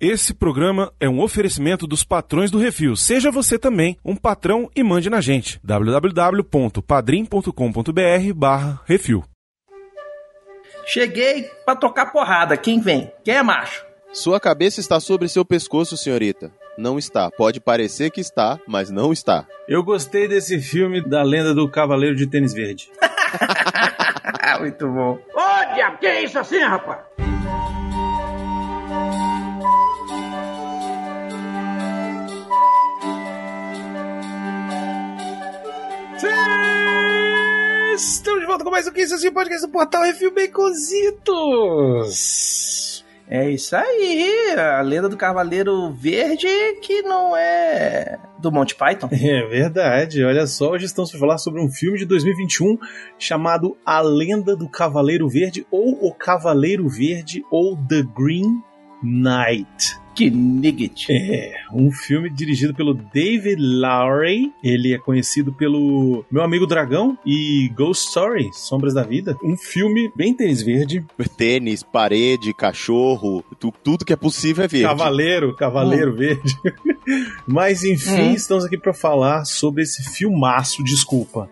Esse programa é um oferecimento dos patrões do Refil. Seja você também um patrão e mande na gente. www.padrim.com.br barra Refil. Cheguei pra tocar porrada. Quem vem? Quem é macho? Sua cabeça está sobre seu pescoço, senhorita. Não está. Pode parecer que está, mas não está. Eu gostei desse filme da lenda do Cavaleiro de Tênis Verde. Muito bom. Ô, diabo, que é isso assim, rapaz? Estamos de volta com mais um que isso assim podcast do Portal Refil Baconzitos. É isso aí. A lenda do Cavaleiro Verde que não é do Monty Python. É verdade. Olha só, hoje estamos para falar sobre um filme de 2021 chamado A Lenda do Cavaleiro Verde ou O Cavaleiro Verde ou The Green Knight. Que nigget. É, um filme dirigido pelo David Lowry. Ele é conhecido pelo Meu Amigo Dragão e Ghost Story, Sombras da Vida. Um filme bem tênis verde. Tênis, parede, cachorro, tu- tudo que é possível é verde. Cavaleiro, Cavaleiro Verde. Mas enfim, Hum. estamos aqui para falar sobre esse filmaço, desculpa.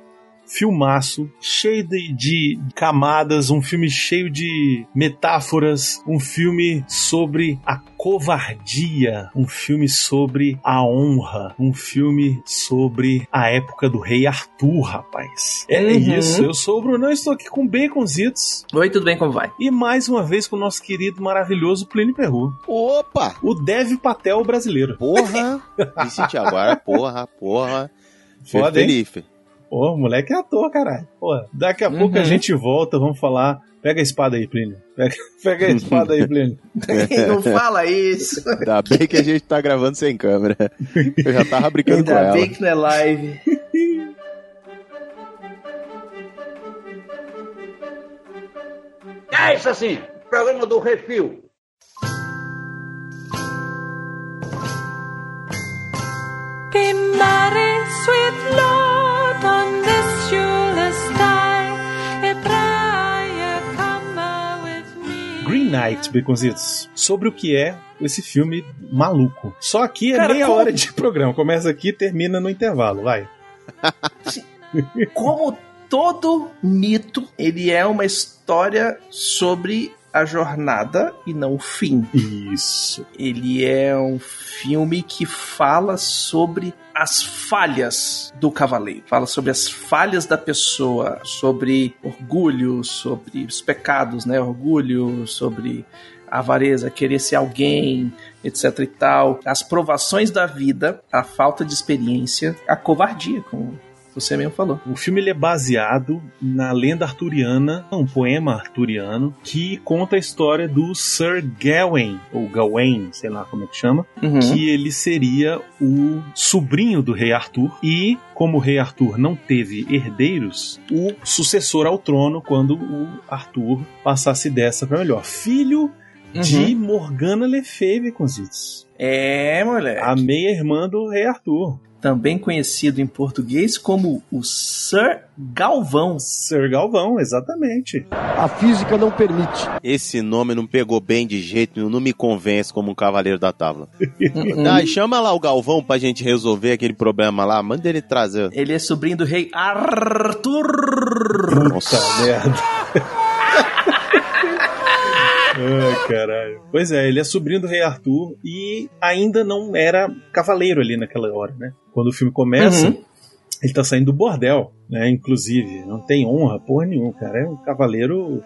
Filmaço, cheio de, de camadas, um filme cheio de metáforas, um filme sobre a covardia, um filme sobre a honra, um filme sobre a época do rei Arthur, rapaz. É Uhum. isso, eu sou o Bruno, estou aqui com Baconzitos Oi, tudo bem? Como vai? e mais uma vez com o nosso querido maravilhoso Plínio Perru, Opa! o Dev Patel brasileiro. Porra! Me senti agora, porra, porra. Foda, hein? Felipe. Pô, o moleque é ator, caralho. Pô, daqui a pouco a Uhum. gente volta, vamos falar. Pega a espada aí, Plínio. Pega, pega a espada aí, Plínio. não fala isso. Ainda bem que a gente tá gravando sem câmera. Eu já tava brincando com Ainda ela. bem que não é live. É isso assim, programa do Refil. Be merry, sweet Lord, Knight, Baconzitos. Sobre o que é esse filme maluco. Só aqui é Cara, meia como- hora de programa. Começa aqui e termina no intervalo, vai. Como todo mito, ele é uma história sobre a jornada e não o fim. Isso. Ele é um filme que fala sobre as falhas do cavaleiro, fala sobre as falhas da pessoa, sobre orgulho, sobre os pecados, né? Orgulho, sobre avareza, querer ser alguém, etc e tal, as provações da vida, a falta de experiência, a covardia, como você mesmo falou. O filme ele é baseado na lenda arturiana, um poema arturiano, que conta a história do Sir Gawain, ou Gawain, sei lá como é que chama, Uhum. que ele seria o sobrinho do rei Arthur e como o rei Arthur não teve herdeiros, o sucessor ao trono quando o Arthur passasse dessa para melhor. Filho de Morgana Le Fay, Baconzitos. É, moleque. A meia-irmã do rei Arthur. Também conhecido em português como o Sir Galvão. Sir Galvão, exatamente. A física não permite. Esse nome não pegou bem de jeito nenhum, não me convence como um cavaleiro da tábua. Ah, chama lá o Galvão pra gente resolver aquele problema lá, manda ele trazer. Ele é sobrinho do rei Arthur. Nossa, merda. Ai, caralho. Pois é, ele é sobrinho do rei Arthur e ainda não era cavaleiro ali naquela hora, né? Quando o filme começa, Uhum. ele tá saindo do bordel, né? Inclusive, não tem honra, porra nenhuma, cara. É um cavaleiro.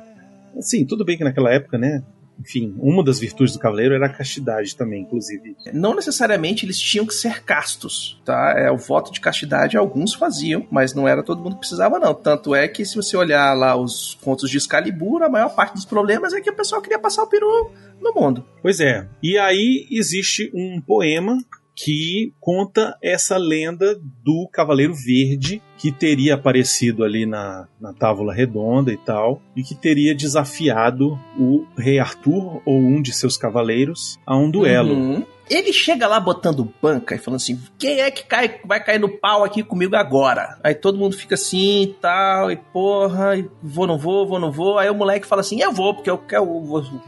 Assim, tudo bem que naquela época, né? Enfim, uma das virtudes do cavaleiro era a castidade também, inclusive. Não necessariamente eles tinham que ser castos, tá? É o voto de castidade alguns faziam, mas não era todo mundo que precisava não. Tanto é que se você olhar lá os contos de Excalibur, a maior parte dos problemas é que o pessoal queria passar o peru no mundo. Pois é. E aí existe um poema que conta essa lenda do Cavaleiro Verde que teria aparecido ali na, na Távola Redonda e tal, e que teria desafiado o rei Arthur ou um de seus cavaleiros a um duelo. Uhum. Ele chega lá botando banca e falando assim: quem é que cai, vai cair no pau aqui comigo agora? Aí todo mundo fica assim e tal, e porra, e vou, não vou, vou, não vou. Aí o moleque fala assim: eu vou, porque eu quero.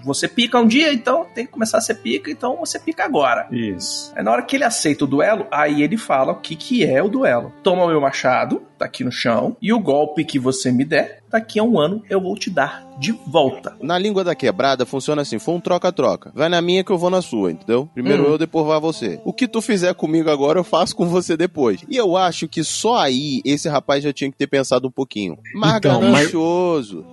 Você pica um dia, então tem que começar a ser pica, então você pica agora. Isso. Aí na hora que ele aceita o duelo, aí ele fala o que, que é o duelo. Toma o meu machado, tá aqui no chão, e o golpe que você me der, daqui a um ano eu vou te dar de volta. Na língua da quebrada funciona assim: foi um troca-troca. Vai na minha que eu vou na sua, entendeu? Primeiro Hum. eu, depois vai você. O que tu fizer comigo agora, eu faço com você depois. E eu acho que só aí esse rapaz já tinha que ter pensado um pouquinho. Mas Então, mas-.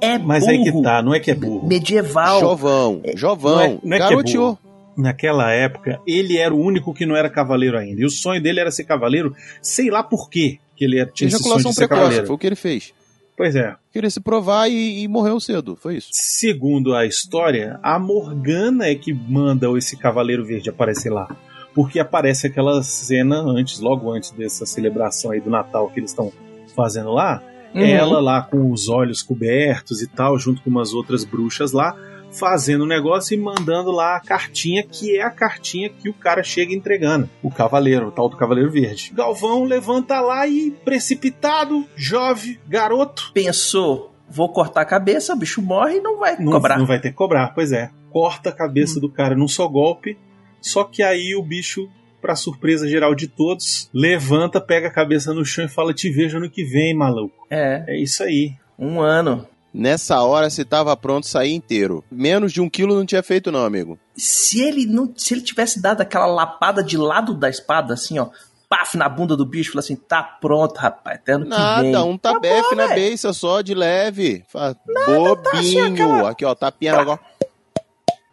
É Mas burro. aí que tá, não é que é burro. Medieval. Jovão, jovão, Não é- não é que é garoteou. burro. Naquela época, ele era o único que não era cavaleiro ainda. E o sonho dele era ser cavaleiro, sei lá por quê que ele era- tinha Ejaculação precoce, foi o que ele fez. Pois é. Queria se provar e, e morreu cedo, foi isso. Segundo a história, a Morgana é que manda esse Cavaleiro Verde aparecer lá. Porque aparece aquela cena antes, logo antes dessa celebração aí do Natal que eles estão fazendo lá. Uhum. Ela lá com os olhos cobertos e tal, junto com umas outras bruxas lá, fazendo o negócio e mandando lá a cartinha, que é a cartinha que o cara chega entregando. O cavaleiro, o tal do Cavaleiro Verde. Galvão levanta lá e, precipitado, jovem, garoto, Pensou, vou cortar a cabeça, o bicho morre e não vai não, cobrar. não vai ter que cobrar, pois é. Corta a cabeça do cara num só golpe, só que aí o bicho, pra surpresa geral de todos, levanta, pega a cabeça no chão e fala: Te vejo ano que vem, maluco. É, É isso aí. um ano. Nessa hora, se tava pronto, sair inteiro. Menos de um quilo não tinha feito, não, amigo. Se ele não, se ele tivesse dado aquela lapada de lado da espada, assim, ó, paf na bunda do bicho, falou assim: tá pronto, rapaz, até ano que vem. Nada, um tabefe na velho. beiça só, de leve. Fa- Bobinho. assim, aquela- Aqui, ó, tapinha agora.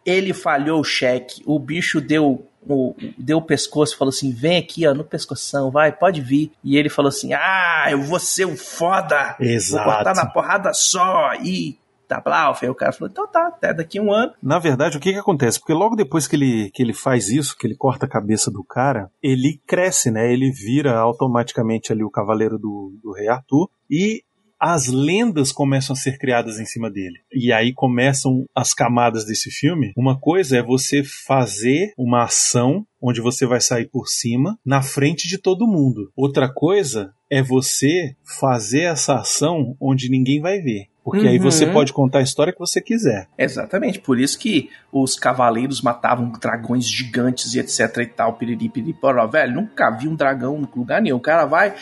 Ele falhou o cheque, o bicho deu o, deu o pescoço, falou assim: vem aqui, ó, no pescoção, vai, pode vir. E ele falou assim: ah, eu vou ser o foda, Exato. vou cortar na porrada só. E tá, blá, aí o cara falou: então tá, até daqui a um ano. Na verdade, o que que acontece? Porque logo depois que ele, que ele faz isso, que ele corta a cabeça do cara, ele cresce, né? Ele vira automaticamente ali o cavaleiro do, do rei Arthur e as lendas começam a ser criadas em cima dele. E aí começam as camadas desse filme. Uma coisa é você fazer uma ação onde você vai sair por cima na frente de todo mundo. Outra coisa é você fazer essa ação onde ninguém vai ver. Porque aí Uhum. você pode contar a história que você quiser. Exatamente, por isso que os cavaleiros matavam dragões gigantes e etc e tal, piriri, piriri, poró, velho, nunca vi um dragão em lugar nenhum. O cara vai,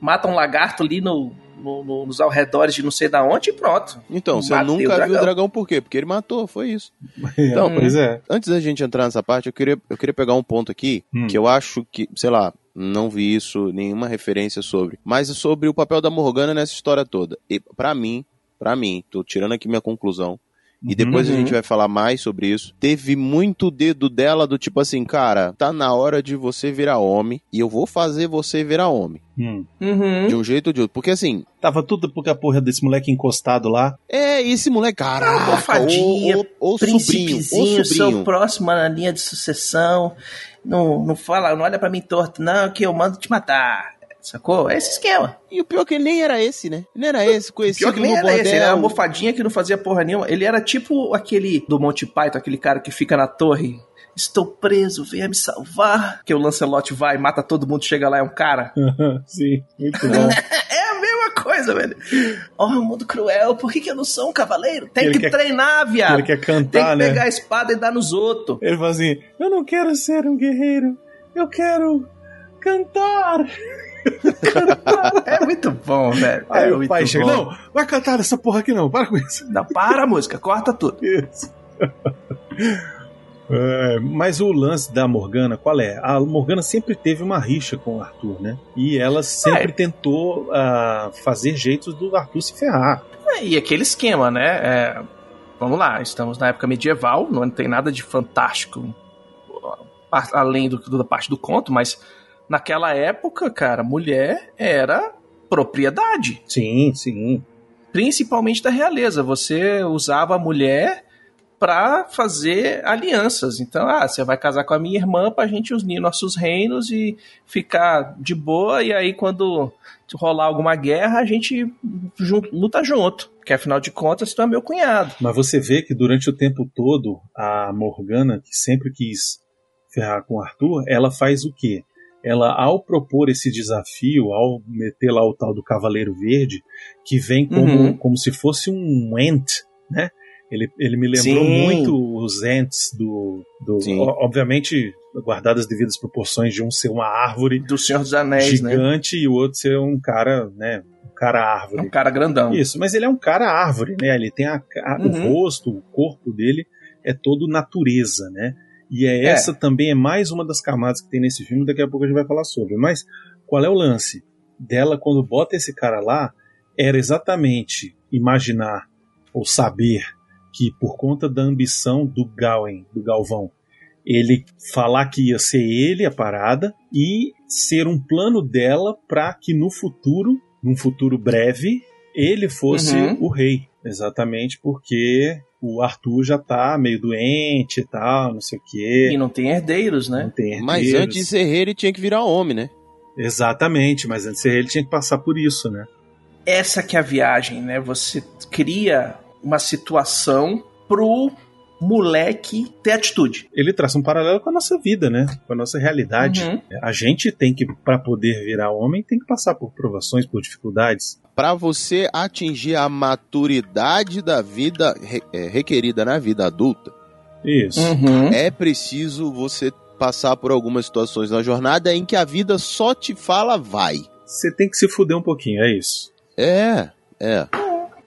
mata um lagarto ali no, no- no- nos arredores de não sei da onde e pronto. Então, você Bateu o nunca viu o dragão por quê? Porque ele matou, foi isso. Então, pois é. Antes da gente entrar nessa parte, eu queria, eu queria pegar um ponto aqui Hum. que eu acho que, sei lá, não vi isso, nenhuma referência sobre, mas é sobre o papel da Morgana nessa história toda. E para mim, para mim, tô tirando aqui minha conclusão. E depois a Uhum. gente vai falar mais sobre isso. Teve muito dedo dela do tipo assim, cara, tá na hora de você virar homem e eu vou fazer você virar homem. Hum. Uhum. De um jeito ou de outro. Porque assim, Tava tudo porque a porra desse moleque encostado lá. é esse moleque, caraca, Almofadinha, ou, sobrinho, ou seu sobrinho. próximo na linha de sucessão. Não, não fala, não olha pra mim torto, não, que eu mando te matar. Sacou? É esse esquema. E o pior é que ele nem era esse, né? Ele não era esse, conhecido Pior que nem era bordel. esse, ele era uma almofadinha que não fazia porra nenhuma. Ele era tipo aquele do Monty Python, aquele cara que fica na torre. Estou preso, venha me salvar. Que o Lancelot vai, mata todo mundo, chega lá, é um cara. Sim, muito bom. É a mesma coisa, velho. Oh, mundo cruel, por que, que eu não sou um cavaleiro? Tem Ele que quer- treinar, viado. Ele quer Tem cantar, que né? pegar a espada e dar nos outros. Ele fala assim: Eu não quero ser um guerreiro, eu quero cantar. É muito bom, velho. Aí é o pai chega: bom. Não, vai cantar essa porra aqui não, para com isso. Não, para a música, corta tudo. Isso. É, mas o lance da Morgana, qual é? A Morgana sempre teve uma rixa com o Arthur, né? E ela sempre É. tentou ah, fazer jeitos do Arthur se ferrar. É, e aquele esquema, né? é, vamos lá, estamos na época medieval, não tem nada de fantástico a- além do, da parte do conto, mas naquela época, cara, mulher era propriedade, Sim, sim. principalmente da realeza. Você usava a mulher pra fazer alianças. Então, ah, você vai casar com a minha irmã pra gente unir nossos reinos e ficar de boa, e aí quando rolar alguma guerra, a gente luta junto. Porque afinal de contas, tu é meu cunhado. Mas você vê que durante o tempo todo, a Morgana, que sempre quis ferrar com o Arthur, ela faz o quê? Ela, ao propor esse desafio, ao meter lá o tal do Cavaleiro Verde, que vem como, Uhum. como se fosse um Ent, né? Ele, ele me lembrou Sim. muito os Ents do. do o- obviamente, guardadas as devidas proporções de um ser uma árvore Do Senhor dos Anéis, né? gigante e o outro ser um cara, né? Um cara árvore. É um cara grandão. Isso, mas ele é um cara árvore, né? Ele tem a, a- o Uhum. rosto, o corpo dele é todo natureza, né? E é É. essa também é mais uma das camadas que tem nesse filme, daqui a pouco a gente vai falar sobre. Mas qual é o lance? Dela, quando bota esse cara lá, era exatamente imaginar ou saber que por conta da ambição do Gawain, do Galvão, ele falar que ia ser ele a parada e ser um plano dela para que no futuro, num futuro breve, ele fosse Uhum. o rei. Exatamente porque o Arthur já tá meio doente e tal, não sei o quê. E não tem herdeiros, Não né? tem Mas herdeiros. antes de ser rei, ele tinha que virar homem, né? Exatamente, mas antes de ser rei, ele tinha que passar por isso, né? Essa que é a viagem, né? Você cria uma situação pro moleque ter atitude. Ele traça um paralelo com a nossa vida, né? Com a nossa realidade. Uhum. A gente tem que, para poder virar homem, tem que passar por provações, por dificuldades. Pra você atingir a maturidade da vida re- é, requerida na vida adulta, Isso. Uhum. é preciso você passar por algumas situações na jornada em que a vida só te fala vai. Você tem que se fuder um pouquinho, é isso. É, é.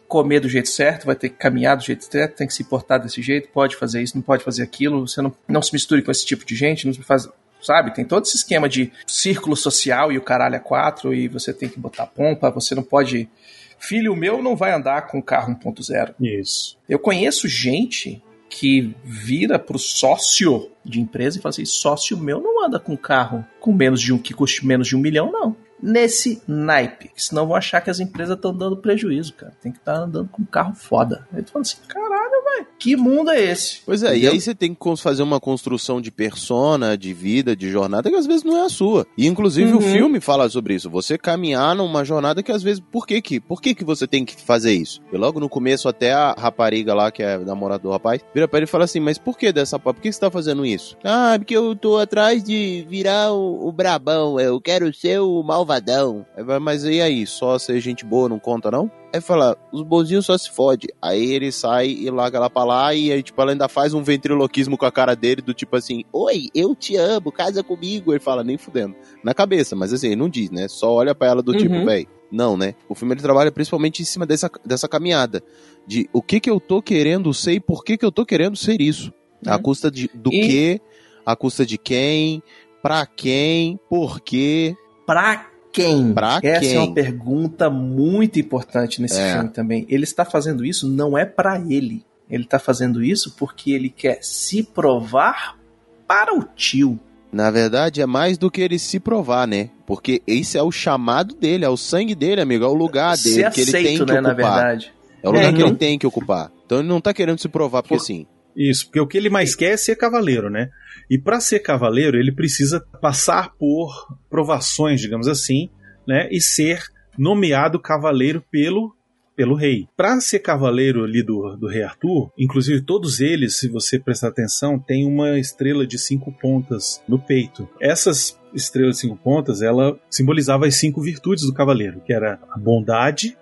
Comer do jeito certo, vai ter que caminhar do jeito certo, tem que se portar desse jeito, pode fazer isso, não pode fazer aquilo, você não, não se misture com esse tipo de gente, não se faz. Sabe, tem todo esse esquema de círculo social e o caralho é quatro, e você tem que botar pompa, você não pode. Filho meu não vai andar com carro 1.0. Isso. Eu conheço gente que vira pro sócio de empresa e fala assim: sócio meu não anda com carro com menos de um que custe menos de um milhão, não. Nesse naipe. Senão vão achar que as empresas estão dando prejuízo, cara. Tem que estar andando com um carro foda. Aí tu fala assim: caralho, que mundo é esse? Pois é, e Entendeu? aí você tem que fazer uma construção de persona, de vida, de jornada, que às vezes não é a sua. E inclusive o Uhum. filme fala sobre isso. Você caminhar numa jornada que às vezes. Por que que, por que que você tem que fazer isso? E logo no começo, até a rapariga lá, que é namorada do rapaz, vira pra ele e fala assim: Mas por que dessa. Por que você tá fazendo isso? Ah, porque eu tô atrás de virar o, o brabão, eu quero ser o malvadão. Mas e aí? Só ser gente boa não conta, não? Aí fala, os bonzinhos só se fode. Aí ele sai e larga ela pra lá e aí, tipo, ela ainda faz um ventriloquismo com a cara dele, do tipo assim, oi, eu te amo, casa comigo. Ele fala, nem fudendo. Na cabeça, mas assim, ele não diz, né? Só olha pra ela do tipo, Uhum. véi. Não, né? O filme ele trabalha principalmente em cima dessa, dessa caminhada. De o que que eu tô querendo ser e por que que eu tô querendo ser isso. É. A custa de, do E- que, a custa de quem, pra quem, por quê. Pra quem? Pra Essa quem? é uma pergunta muito importante nesse É. filme também. Ele está fazendo isso não é pra ele. Ele está fazendo isso porque ele quer se provar para o tio. Na verdade, é mais do que ele se provar, né? Porque esse é o chamado dele, é o sangue dele, amigo, é o lugar dele Ser que ele tem aceito, que né, na ocupar. verdade. É o lugar É, que ele tem que ocupar. Então ele não tá querendo se provar, porque Por- assim. Isso, porque o que ele mais quer é ser cavaleiro, né? E para ser cavaleiro, ele precisa passar por provações, digamos assim, né? E ser nomeado cavaleiro pelo pelo rei. Para ser cavaleiro ali do, do rei Arthur, inclusive todos eles, se você prestar atenção, tem uma estrela de cinco pontas no peito. Essas estrelas de cinco pontas, ela simbolizava as cinco virtudes do cavaleiro, que era a bondade,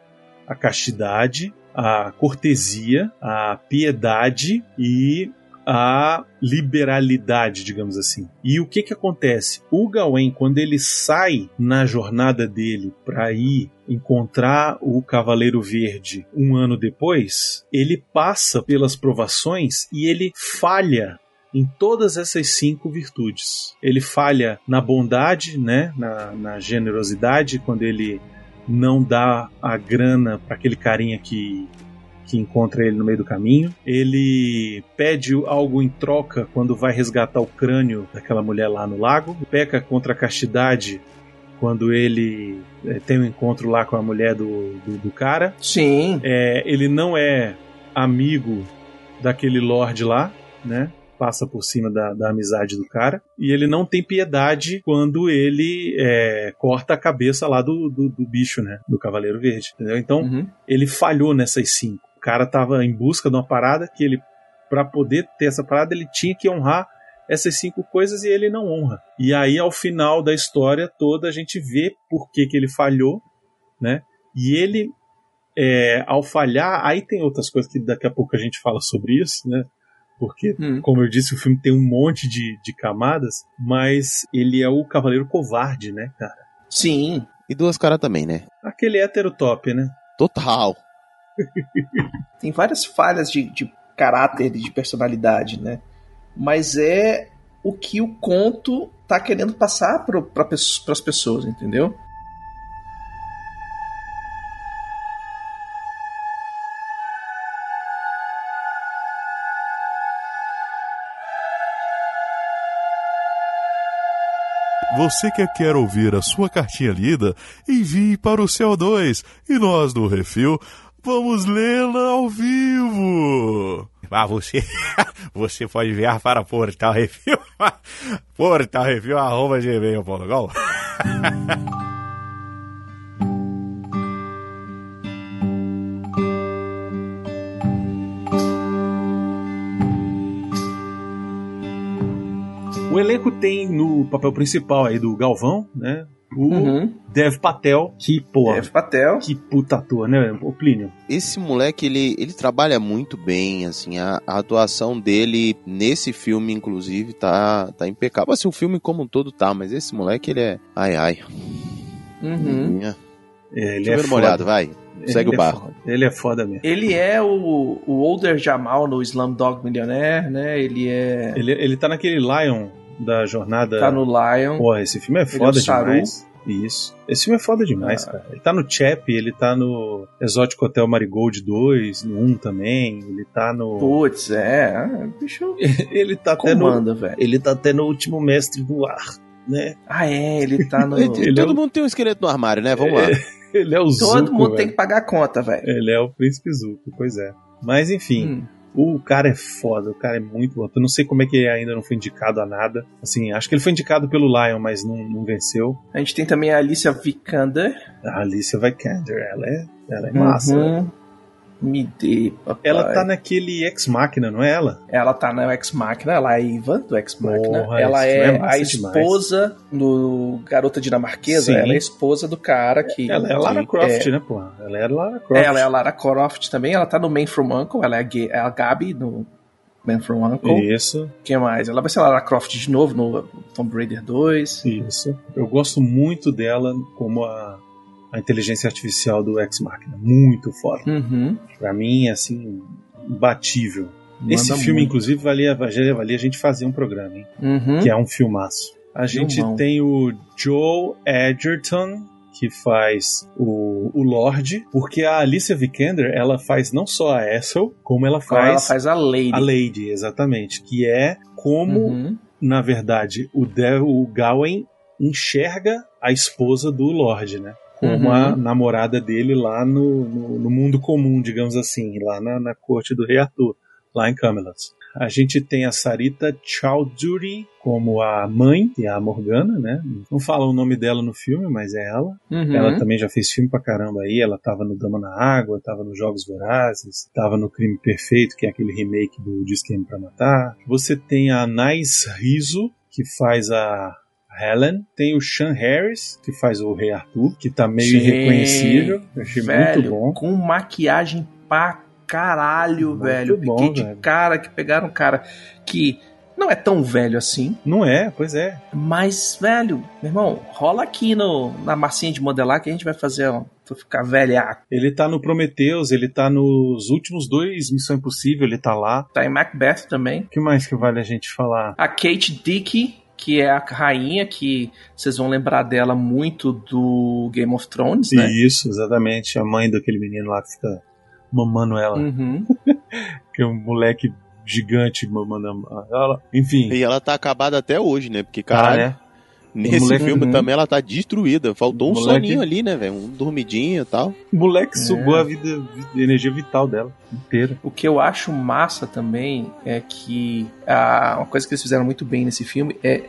a castidade, a cortesia, a piedade e a liberalidade, digamos assim. E o que que acontece? O Gawain, quando ele sai na jornada dele para ir encontrar o Cavaleiro Verde um ano depois, ele passa pelas provações e ele falha em todas essas cinco virtudes. Ele falha na bondade, né, na, na generosidade, quando ele não dá a grana para aquele carinha que que encontra ele no meio do caminho. Ele pede algo em troca quando vai resgatar o crânio daquela mulher lá no lago. Peca contra a castidade quando ele eh, tem um encontro lá com a mulher do, do, do cara. Sim. É, ele não é amigo daquele lord lá, né? Passa por cima da, da amizade do cara. E ele não tem piedade quando ele é, corta a cabeça lá do, do, do bicho, né? Do Cavaleiro Verde. Entendeu? Então, Uhum. ele falhou nessas cinco. O cara tava em busca de uma parada que ele, para poder ter essa parada, ele tinha que honrar essas cinco coisas e ele não honra. E aí, ao final da história toda, a gente vê por que, que ele falhou, né? E ele, é, ao falhar, aí tem outras coisas que daqui a pouco a gente fala sobre isso, né? Porque, Hum. como eu disse, o filme tem um monte de, de camadas, mas ele é o cavaleiro covarde, né, cara? Sim. E duas caras também, né? Aquele hétero top, né? Total. Tem várias falhas de, de caráter e de personalidade, né? Mas é o que o conto tá querendo passar para as pessoas, entendeu? Você que quer ouvir a sua cartinha lida, envie para o CO2 e nós do Refil vamos lê-la ao vivo. Ah, você, você pode enviar para Portal Refil, Portal O elenco tem no papel principal aí do Galvão, né? O Uhum. Dev Patel, que, pô, Dev Patel. que puta ator, né? O Plínio. Esse moleque, ele, ele trabalha muito bem, assim, a, a atuação dele nesse filme, inclusive, tá, tá impecável. Assim, o filme como um todo tá, mas esse moleque, ele é... Ai, ai. Uhum. Minha. É, ele Deixa eu é olhada, vai. Segue Ele o é barco. foda. Ele é foda mesmo. Ele é o, o Older Jamal no Slumdog Millionaire, né? Ele é. Ele, ele tá naquele Lion da jornada. Tá no Lion. Pô, esse filme é é o foda Saru. demais. Isso. Esse filme é foda demais, Ah. cara. Ele tá no Chap, ele tá no Exotic Hotel Marigold 2, no 1 também, ele tá no. Putz, é. ah, Bicho Ele tá até no. comanda, velho. Ele tá até no último mestre do ar, né? Ah, é, ele tá no. Ele- Ele é Todo o- mundo tem um esqueleto no armário, né? Vamos lá. Ele é o Todo Zuko, mundo velho. tem que pagar a conta, velho. Ele é o príncipe Zuko, pois é. Mas enfim, Hum. O cara é foda, o cara é muito bom. Eu não sei como é que ele ainda não foi indicado a nada. Assim, acho que ele foi indicado pelo Lion, mas não, não venceu. A gente tem também a Alicia Vikander. A Alicia Vikander, ela é, ela é massa. Uhum. Me dê, papai. Ela tá naquele Ex Machina, não é ela? Ela tá na Ex Machina, ela é a Iva do Ex Machina. Porra, ela é, é a esposa do Garota Dinamarquesa. Sim. Ela é a esposa do cara que. Ela é a Lara que Croft, é- né, porra? Ela é a Lara Croft. Ela é a Lara Croft também. Ela tá no Man from Uncle. Ela é a, Ga- é a Gabi no Man from Uncle. Isso, O que mais? Ela vai ser a Lara Croft de novo no Tomb Raider 2. isso. Eu gosto muito dela como a, a inteligência artificial do Ex Machina. Muito foda. Uhum. Pra mim, assim, imbatível. Esse Manda filme, muito. inclusive, valia, valia, valia a gente fazer um programa, hein? Uhum. Que é um filmaço. A gente tem o Joe Edgerton, que faz o, o Lorde, porque a Alicia Vikander, ela faz não só a Essel, como ela Agora ela faz, faz a Lady. a Lady, exatamente. Que é como, Uhum. na verdade, o, De o Gawain enxerga a esposa do Lorde, né? Como Uhum. a namorada dele lá no, no, no mundo comum, digamos assim, lá na, na corte do rei Arthur, lá em Camelot. A gente tem a Sarita Chowdhury como a mãe, que é a Morgana, né? Não fala o nome dela no filme, mas é ela. Uhum. Ela também já fez filme pra caramba aí. Ela tava no Dama na Água, tava nos Jogos Vorazes, tava no Crime Perfeito, que é aquele remake do Disque pra Matar. Você tem a Nice Rizzo, que faz a Helen. Tem o Sean Harris, que faz o Rei Arthur, que tá meio Sim, irreconhecível. Eu achei velho, muito bom. Com maquiagem pra caralho, Muito velho. bom, Fiquei de velho. cara que pegaram um cara que não é tão velho assim, Não é? Pois é. mas, velho, meu irmão, rola aqui no, na massinha de modelar que a gente vai fazer, ó, tu ficar velhaco. Ele tá no Prometheus, ele tá nos últimos dois Missão Impossível, ele tá lá. Tá em Macbeth também. O que mais que vale a gente falar? A Kate Dickey, que é a rainha, que vocês vão lembrar dela muito do Game of Thrones, né? Isso, exatamente. A mãe daquele menino lá que fica mamando ela. Uhum. Que é um moleque gigante mamando ela. Enfim. E ela tá acabada até hoje, né? Porque, Tá, caralho, né? nesse moleque- filme Uhum. também ela tá destruída. Faltou um Moleque- soninho ali, né, velho? Um dormidinho e tal. O moleque É. sugou a vida, a energia vital dela. Inteiro. O que eu acho massa também é que ah, uma coisa que eles fizeram muito bem nesse filme é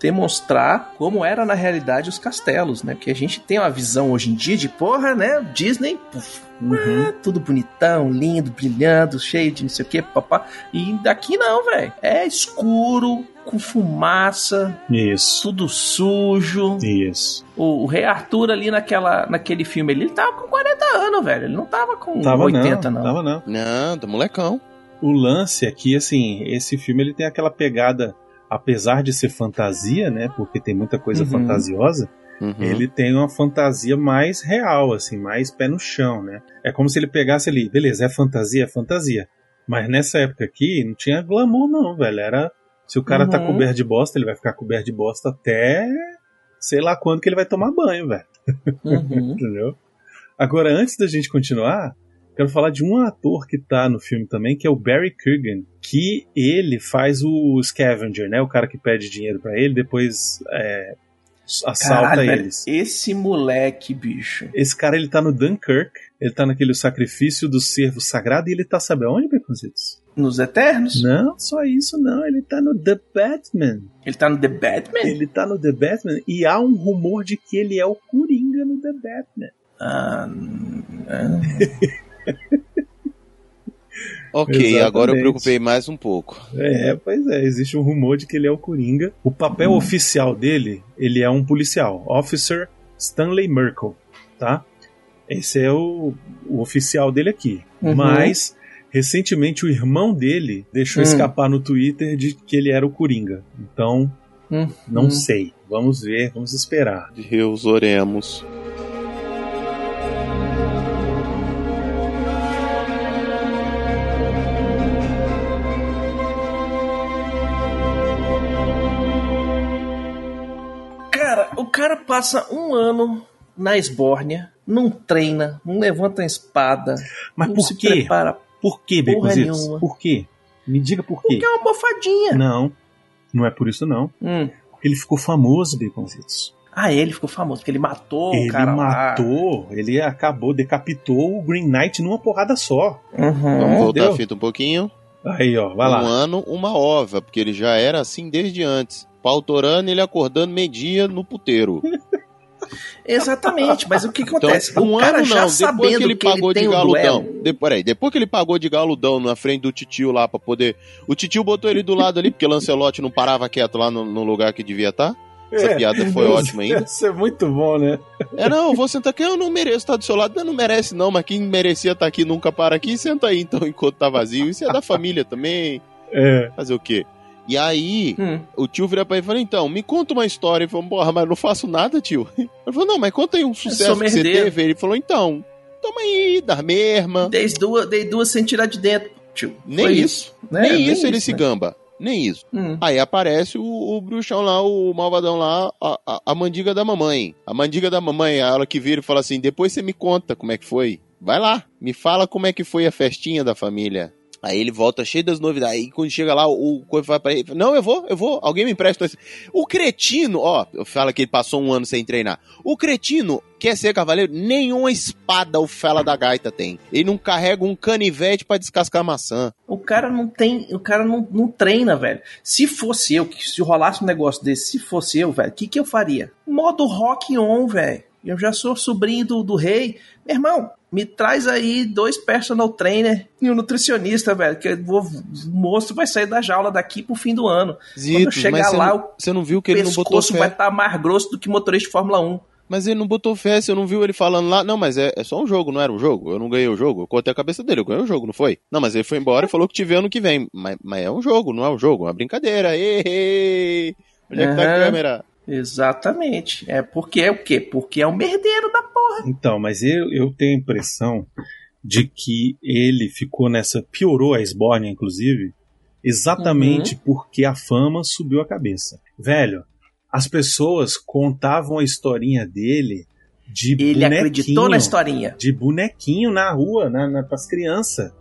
demonstrar como era na realidade os castelos, né? Porque a gente tem uma visão hoje em dia de porra, né? Disney, puf, ah, tudo bonitão, lindo, brilhando, cheio de não sei o que, papá. E daqui não, velho. É escuro, com fumaça, Isso. tudo sujo. Isso. O, o Rei Arthur ali naquela, naquele filme ali, ele tava com 40 anos, velho. Ele não tava com Tava 80, não, não. Tava não. Não, tá molecão. O lance aqui, assim, esse filme ele tem aquela pegada, apesar de ser fantasia, né? Porque tem muita coisa Uhum. fantasiosa, Uhum. ele tem uma fantasia mais real, assim, mais pé no chão, né? É como se ele pegasse ali, beleza, é fantasia, é fantasia. Mas nessa época aqui não tinha glamour, não, velho. Era. Se o cara tá Uhum. coberto de bosta, ele vai ficar coberto de bosta até sei lá quando que ele vai tomar banho, velho. Uhum. Entendeu? Agora, antes da gente continuar, quero falar de um ator que tá no filme também, que é o Barry Keoghan, que ele faz o scavenger, né? O cara que pede dinheiro pra ele, depois é, assalta Caralho, velho, eles. esse moleque, bicho. Esse cara, ele tá no Dunkirk, ele tá naquele sacrifício do servo sagrado e ele tá, sabe aonde, Beconzitos? Nos Eternos? Não, só isso não, ele tá no The Batman. Ele tá no The Batman? Ele tá no The Batman e há um rumor de que ele é o Coringa no The Batman. Ah, Ok, Exatamente. agora eu preocupei mais um pouco. É, pois é, existe um rumor de que ele é o Coringa. O papel Hum. oficial dele, ele é um policial, Officer Stanley Merkel, tá? Esse é o, o oficial dele aqui. Uhum. Mas, recentemente, o irmão dele deixou Hum. escapar no Twitter de que ele era o Coringa. Então, hum, não hum. sei. Vamos ver, vamos esperar. Deus oremos. Cara, o cara passa um ano na Esbórnia, não treina, não levanta uma espada, Mas não por se quê? prepara. Por quê, Porra Baconzitos? Por quê? Me diga por quê. Porque é uma mofadinha. Não, não é por isso não. Hum. Porque ele ficou famoso, Baconzitos. Ah, ele ficou famoso, porque ele matou ele o cara lá. matou, ele acabou, decapitou o Green Knight numa porrada só. Vamos Uhum. voltar Entendeu? a fita um pouquinho. Aí, ó, vai lá. Um ano, uma ova, porque ele já era assim desde antes. Pautorando ele acordando meio-dia no puteiro. Exatamente, mas o que Então, acontece? um o cara ano já não, depois sabendo que ele pagou tem de um galudão. duelo, De, peraí, depois que ele pagou de galudão na frente do titio lá pra poder. O titio botou ele do lado ali, porque Lancelote não parava quieto lá no, no lugar que devia estar. Essa É, piada foi ótima ainda. Isso é muito bom, né? É, não, eu vou sentar aqui, eu não mereço estar do seu lado. Não, não merece não, mas quem merecia estar aqui nunca para aqui, senta aí então enquanto tá vazio. Isso é da família também. É. Fazer o quê? E aí, Hum. o tio vira pra ele e fala, então, me conta uma história. Ele falou, porra, mas eu não faço nada, tio. Ele falou, não, mas conta aí um sucesso que você teve. Ele falou, então, toma aí, da mesma. Dei duas, dei duas sem tirar de dentro, tio. Nem Foi isso. né? Nem, isso ele se gamba. Nem isso. Hum. Aí aparece o, o bruxão lá, o malvadão lá, a, a, a mandiga da mamãe. A mandiga da mamãe, a ela que vira e fala assim: depois você me conta como é que foi. Vai lá, me fala como é que foi a festinha da família. Aí ele volta cheio das novidades. Aí quando chega lá, o coisa vai pra ele: Não, eu vou, eu vou, alguém me empresta. esse." O cretino, ó, fala que ele passou um ano sem treinar. O cretino quer ser cavaleiro, nenhuma espada o fela da gaita tem. Ele não carrega um canivete pra descascar maçã. O cara não tem. O cara não, não treina, velho. Se fosse eu, se rolasse um negócio desse, se fosse eu, velho, o que, que eu faria? Modo rock on, velho. Eu já sou sobrinho do, do rei. Meu irmão, me traz aí dois personal trainer e um nutricionista, velho. Que vou, o monstro vai sair da jaula daqui pro fim do ano. Quando eu Zitos, chegar lá, não- o você não viu que ele não botou pescoço fé? vai estar mais grosso do que motorista de Fórmula 1. Mas ele não botou fé, você não viu ele falando lá. Não, mas é, é só um jogo, não era um jogo. Eu não ganhei o jogo. Eu cortei a cabeça dele, eu ganhei o jogo, não foi? Não, mas ele foi embora e falou que vê ano que vem. Mas, mas é um jogo, não é um jogo, é uma brincadeira. Ê. Onde é que tá a câmera? Exatamente. É porque é o quê? Porque é o merdeiro da porra. Então, mas eu, eu tenho a impressão de que ele ficou nessa. piorou a Esbórnia, inclusive, exatamente porque a fama subiu a cabeça. Velho, as pessoas contavam a historinha dele de Ele bonequinho, acreditou na historinha. De bonequinho na rua, na, na, pras crianças.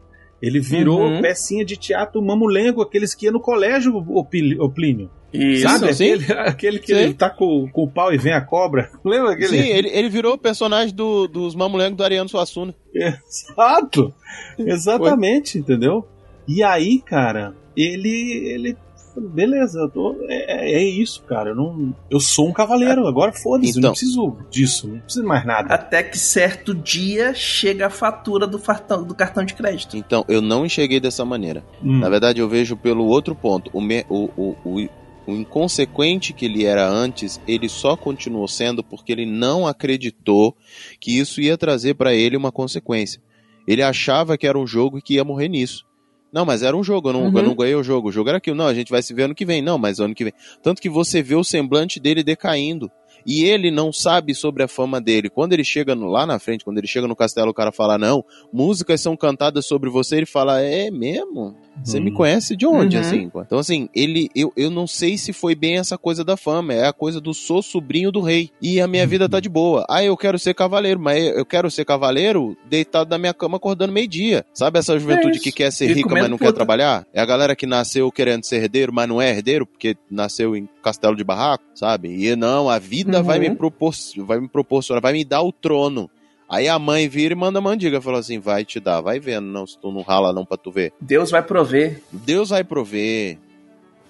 Ele virou Uhum. pecinha de teatro mamulengo, aqueles que iam no colégio, o Plínio. Isso. Sabe? sim. Aquele, aquele que Sim. ele tá com, com o pau e vem a cobra. Lembra aquele? Sim, ele, ele virou o personagem do, dos mamulengos do Ariano Suassuna. Exato! Exatamente, entendeu? E aí, cara, ele. ele beleza, eu tô, é, é isso, cara. Eu, não, eu sou um cavaleiro, agora foda-se, eu Então. não preciso disso, não preciso mais nada. Até que certo dia chega a fatura do, fartão- do cartão de crédito. Então, eu não enxerguei dessa maneira. Hum. Na verdade, eu vejo pelo outro ponto. O, me- o, o, o, o inconsequente que ele era antes, ele só continuou sendo porque ele não acreditou que isso ia trazer pra ele uma consequência. Ele achava que era um jogo e que ia morrer nisso. Não, mas era um jogo, eu não, Uhum. eu não ganhei o jogo. O jogo era aquilo. Não, a gente vai se ver ano que vem. Não, mas ano que vem. Tanto que você vê o semblante dele decaindo. E ele não sabe sobre a fama dele. Quando ele chega no- lá na frente, quando ele chega no castelo, o cara fala: Não, músicas são cantadas sobre você. Ele fala: É mesmo? Você me Hum. conhece de onde, Uhum. assim? Então, assim, ele, eu, eu não sei se foi bem essa coisa da fama, é a coisa do sou sobrinho do rei. E a minha vida tá de boa. Ah, eu quero ser cavaleiro, mas eu quero ser cavaleiro deitado na minha cama acordando meio-dia. Sabe essa juventude isso. que quer ser E rica, mas não quer trabalhar? É a galera que nasceu querendo ser herdeiro, mas não é herdeiro, porque nasceu em castelo de barraco, sabe? E não, a vida Uhum. vai, me propor vai me proporcionar, vai me dar o trono. Aí a mãe vira e manda a mandiga, fala assim, vai te dar, vai vendo, não, se tu não rala não pra tu ver. Deus vai prover. Deus vai prover.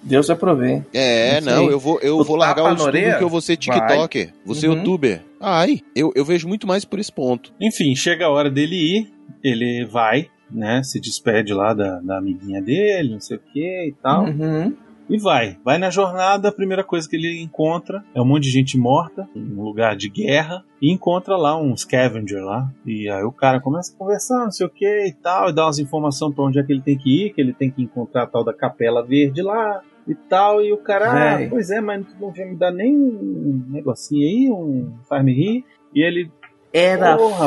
Deus vai prover. É, não, aí. eu vou, eu vou largar o estudo que eu vou ser TikToker, vou ser Uhum. youtuber. Ai, eu, eu vejo muito mais por esse ponto. Enfim, chega a hora dele ir, ele vai, né? Se despede lá da, da amiguinha dele, não sei o que e tal. Uhum. E vai. Vai na jornada, a primeira coisa que ele encontra é um monte de gente morta, um lugar de guerra, e encontra lá um scavenger lá. E aí o cara começa a conversar, não sei o que e tal, e dá umas informações pra onde é que ele tem que ir, que ele tem que encontrar a tal da Capela Verde lá e tal. E o cara, ah, pois é, mas tu não vai me dar nem um negocinho aí, um faz-me rir. E ele, Era Ô, fácil,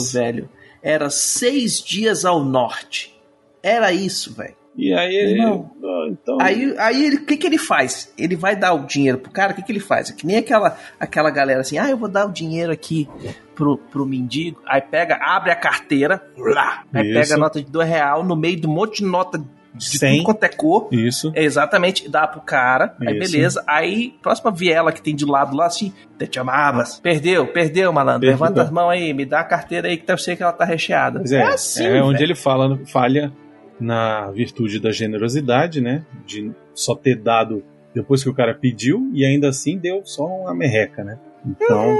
rapaz. velho. Era seis dias ao norte. Era isso, velho. E aí ele, Não. "Ah, então... Aí, aí ele, o que, que ele faz? Ele vai dar o dinheiro pro cara, o que, que ele faz? É que nem aquela, aquela galera assim, ah, eu vou dar o dinheiro aqui pro, pro mendigo. Aí pega, abre a carteira, lá, aí Isso. pega a nota de dois real no meio de um monte de nota de tudo quanto é cor. Isso. É exatamente, dá pro cara, aí Isso. beleza. Aí, próxima viela que tem de lado lá, assim, te amavas. Perdeu, perdeu, malandro. Perdeu. Levanta as mãos aí, me dá a carteira aí que eu sei que ela tá recheada. Pois é, é, assim, onde velho. ele fala, falha na virtude da generosidade, né? De só ter dado depois que o cara pediu e ainda assim deu só uma merreca, né? Então,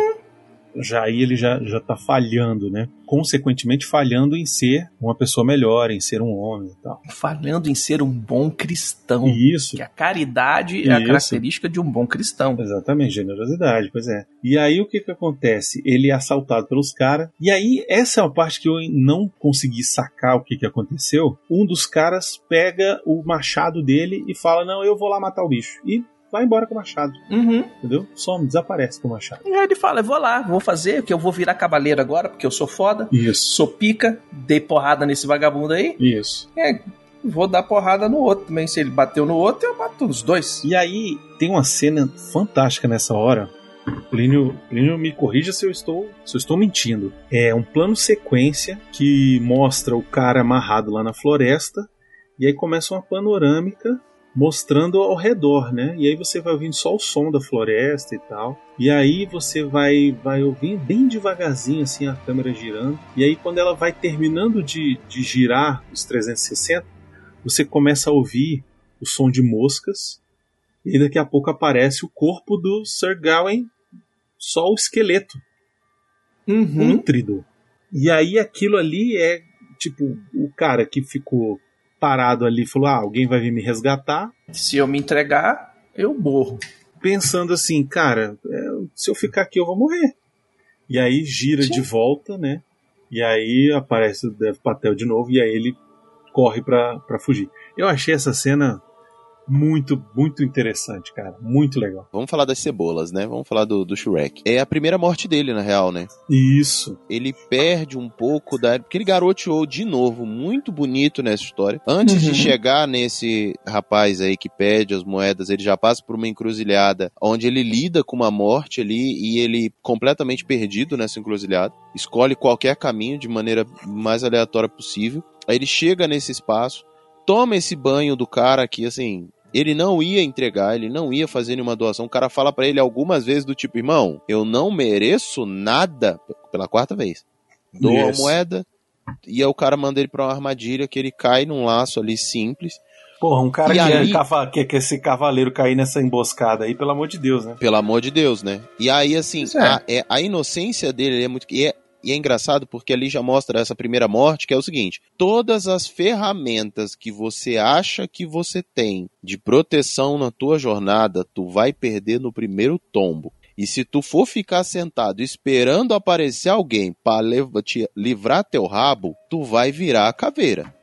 já aí ele já, já tá falhando, né? Consequentemente falhando em ser uma pessoa melhor, em ser um homem e tal. Falhando em ser um bom cristão. Isso, Que a caridade é a Isso. característica de um bom cristão. Exatamente, generosidade, pois é. E aí o que que acontece? Ele é assaltado pelos caras. E aí, essa é a parte que eu não consegui sacar o que que aconteceu. Um dos caras pega o machado dele e fala: Não, eu vou lá matar o bicho. E vai embora com o machado, Uhum. entendeu? Some, desaparece com o machado. E aí ele fala: eu vou lá, vou fazer, que eu vou virar cavaleiro agora, porque eu sou foda, Isso. sou pica, dei porrada nesse vagabundo aí. Isso. É, vou dar porrada no outro também. Se ele bateu no outro, eu bato nos dois. E aí tem uma cena fantástica nessa hora. Plínio, Plínio me corrija se eu estou se eu estou mentindo. É um plano sequência que mostra o cara amarrado lá na floresta e aí começa uma panorâmica mostrando ao redor, né? E aí você vai ouvindo só o som da floresta e tal. E aí você vai vai ouvindo bem devagarzinho assim a câmera girando. E aí quando ela vai terminando de, de girar os 360, você começa a ouvir o som de moscas e daqui a pouco aparece o corpo do Sir Gawain, só o esqueleto, Uhum. útrido. E aí aquilo ali é tipo o cara que ficou parado ali e falou: "Ah, alguém vai vir me resgatar", Se eu me entregar, eu morro. pensando assim, cara, é, se eu ficar aqui eu vou morrer. E aí gira Sim. de volta, né? E aí aparece o Dev Patel de novo e aí ele corre pra, pra fugir. Eu achei essa cena muito, muito interessante, cara. Muito legal. Vamos falar das cebolas, né? Vamos falar do, do Shrek. É a primeira morte dele, na real, né? Isso. Ele perde um pouco da. Porque ele garoteou de novo, muito bonito nessa história. Antes Uhum. de chegar nesse rapaz aí que pede as moedas, ele já passa por uma encruzilhada onde ele lida com uma morte ali e ele completamente perdido nessa encruzilhada. Escolhe qualquer caminho de maneira mais aleatória possível. Aí ele chega nesse espaço, toma esse banho do cara que, assim. Ele não ia entregar, ele não ia fazer nenhuma doação. O cara fala pra ele algumas vezes do tipo, irmão, eu não mereço nada pela quarta vez. Doa a Isso. moeda e aí o cara manda ele pra uma armadilha que ele cai num laço ali simples. Porra, um cara que, é cava- que quer ser cavaleiro cair nessa emboscada aí, pelo amor de Deus, né? Pelo amor de Deus, né? E aí, assim, é. a, é- a inocência dele é muito. E é, e é engraçado porque ali já mostra essa primeira morte, que é o seguinte: todas as ferramentas que você acha que você tem de proteção na tua jornada, tu vai perder no primeiro tombo. E se tu for ficar sentado esperando aparecer alguém para te livrar teu rabo, tu vai virar a caveira.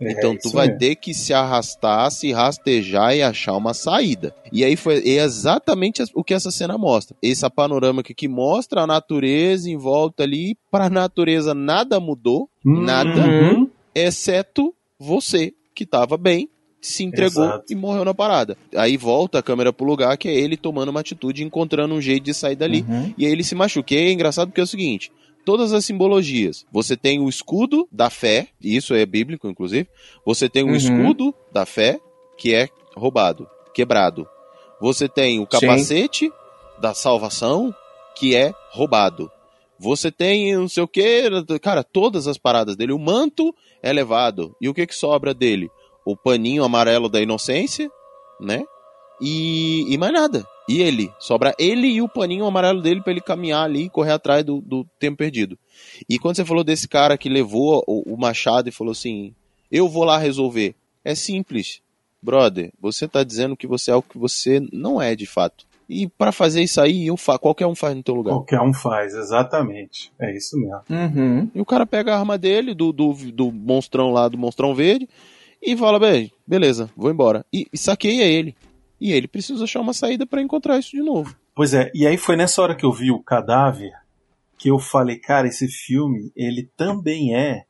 É, Então tu vai mesmo. ter que se arrastar, se rastejar e achar uma saída. E aí foi é exatamente o que essa cena mostra. Esse panorâmica que mostra a natureza em volta ali, para a natureza nada mudou, nada, Uhum. exceto você que tava bem, se entregou Exato. e morreu na parada. Aí volta a câmera pro lugar que é ele tomando uma atitude, encontrando um jeito de sair dali. Uhum. E aí ele se machuca. E é engraçado porque é o seguinte: todas as simbologias. Você tem o escudo da fé, isso é bíblico, inclusive. Você tem o Uhum. escudo da fé, que é roubado, quebrado. Você tem o capacete da salvação, que é roubado. Você tem não sei o que, cara, todas as paradas dele. O manto é levado. E o que que sobra dele? O paninho amarelo da inocência, né? E, e mais nada. E ele? Sobra ele e o paninho amarelo dele pra ele caminhar ali e correr atrás do, do tempo perdido. E quando você falou desse cara que levou o, o machado e falou assim: Eu vou lá resolver. É simples. Brother, você tá dizendo que você é o que você não é de fato. E pra fazer isso aí, eu fa qualquer um faz no teu lugar. Qualquer um faz, exatamente. É isso mesmo. Uhum. E o cara pega a arma dele, do, do, do monstrão lá, do monstrão verde, e fala, bem, beleza, vou embora. E, e saqueia ele. E ele precisa achar uma saída pra encontrar isso de novo. Pois é, e aí foi nessa hora que eu vi o cadáver que eu falei, cara, esse filme, ele também é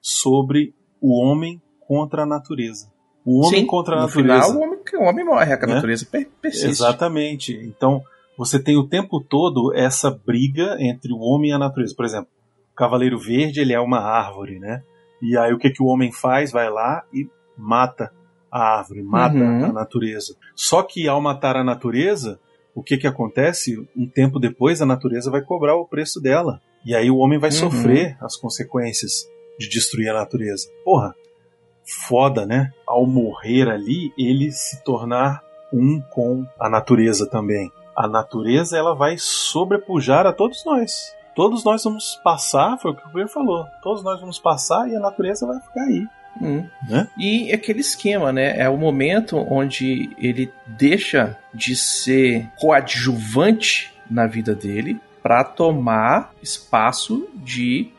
sobre o homem contra a natureza. O homem Sim, contra a no natureza. final o homem, o homem morre, a Né? natureza per persiste. Exatamente. Então, você tem o tempo todo essa briga entre o homem e a natureza. Por exemplo, o Cavaleiro Verde, ele é uma árvore, né? E aí o que, que o homem faz? Vai lá e mata a árvore, mata Uhum. a natureza. Só que ao matar a natureza, o que, que acontece? Um tempo depois, a natureza vai cobrar o preço dela. E aí o homem vai Uhum. sofrer as consequências de destruir a natureza. Porra, foda, né? Ao morrer ali, ele se tornar um com a natureza também. A natureza ela vai sobrepujar a todos nós. Todos nós vamos passar, foi o que o Pedro falou. Todos nós vamos passar e a natureza vai ficar aí. Hum. Né? E aquele esquema, né? É o momento onde ele deixa de ser coadjuvante na vida dele para tomar espaço de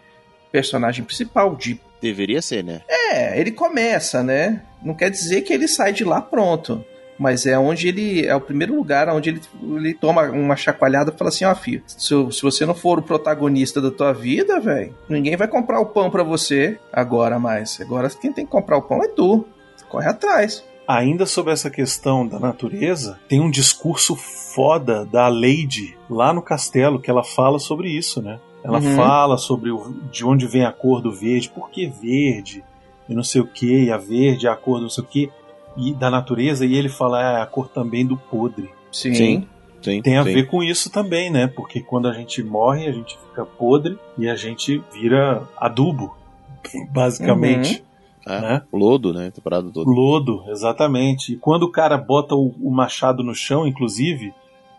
personagem principal, de Deveria ser, né? É, ele começa, né? Não quer dizer que ele sai de lá pronto. Mas é onde ele. É o primeiro lugar onde ele, ele toma uma chacoalhada e fala assim: ó, filho, se, se você não for o protagonista da tua vida, velho, ninguém vai comprar o pão pra você agora mais. Agora quem tem que comprar o pão é tu. Corre atrás. Ainda sobre essa questão da natureza, tem um discurso foda da Lady lá no castelo que ela fala sobre isso, né? Ela Uhum. fala sobre o, de onde vem a cor do verde, por que verde, e não sei o que, e a verde é a cor do não sei o que, e da natureza, e ele fala, é a cor também do podre. Sim. Sim. Sim, Tem a sim. ver com isso também, né? Porque quando a gente morre, a gente fica podre e a gente vira adubo, basicamente. É, né? Lodo, né? Temporada toda. Lodo, exatamente. E quando o cara bota o, o machado no chão, inclusive,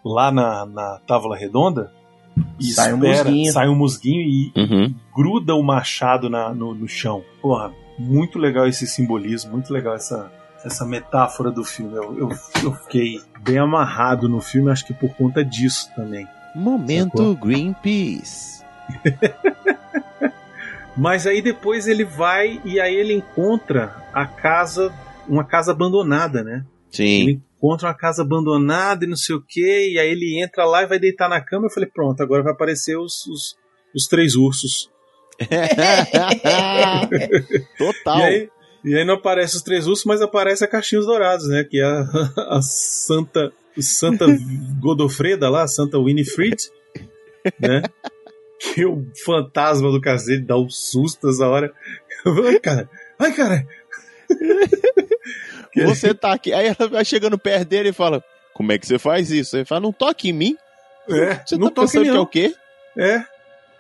lá na, na tábua redonda, e Sai um espera, musguinho. sai um musguinho e Uhum. gruda o machado na, no, no chão. Porra, muito legal esse simbolismo, muito legal essa, essa metáfora do filme. Eu, eu, eu fiquei bem amarrado no filme, acho que por conta disso também. Momento Sacou? Greenpeace. Mas aí depois ele vai e aí ele encontra a casa, uma casa abandonada, né? Sim. Ele encontra uma casa abandonada e não sei o que, e aí ele entra lá e vai deitar na cama. Eu falei, pronto, agora vai aparecer os, os, os três ursos. Total. E aí, e aí não aparece os três ursos, mas aparece a Caixinhos Dourados, né? Que é a, a Santa, Santa Godofreda lá, a Santa Winifred, né? Que o fantasma do cacete dá um susto essa hora. Ai, cara, ai, cara. Você tá aqui. Aí ela vai chegando perto dele e fala: Como é que você faz isso? Ele fala: Não toque em mim. É, Você não tá pensando em que é não. o quê? É,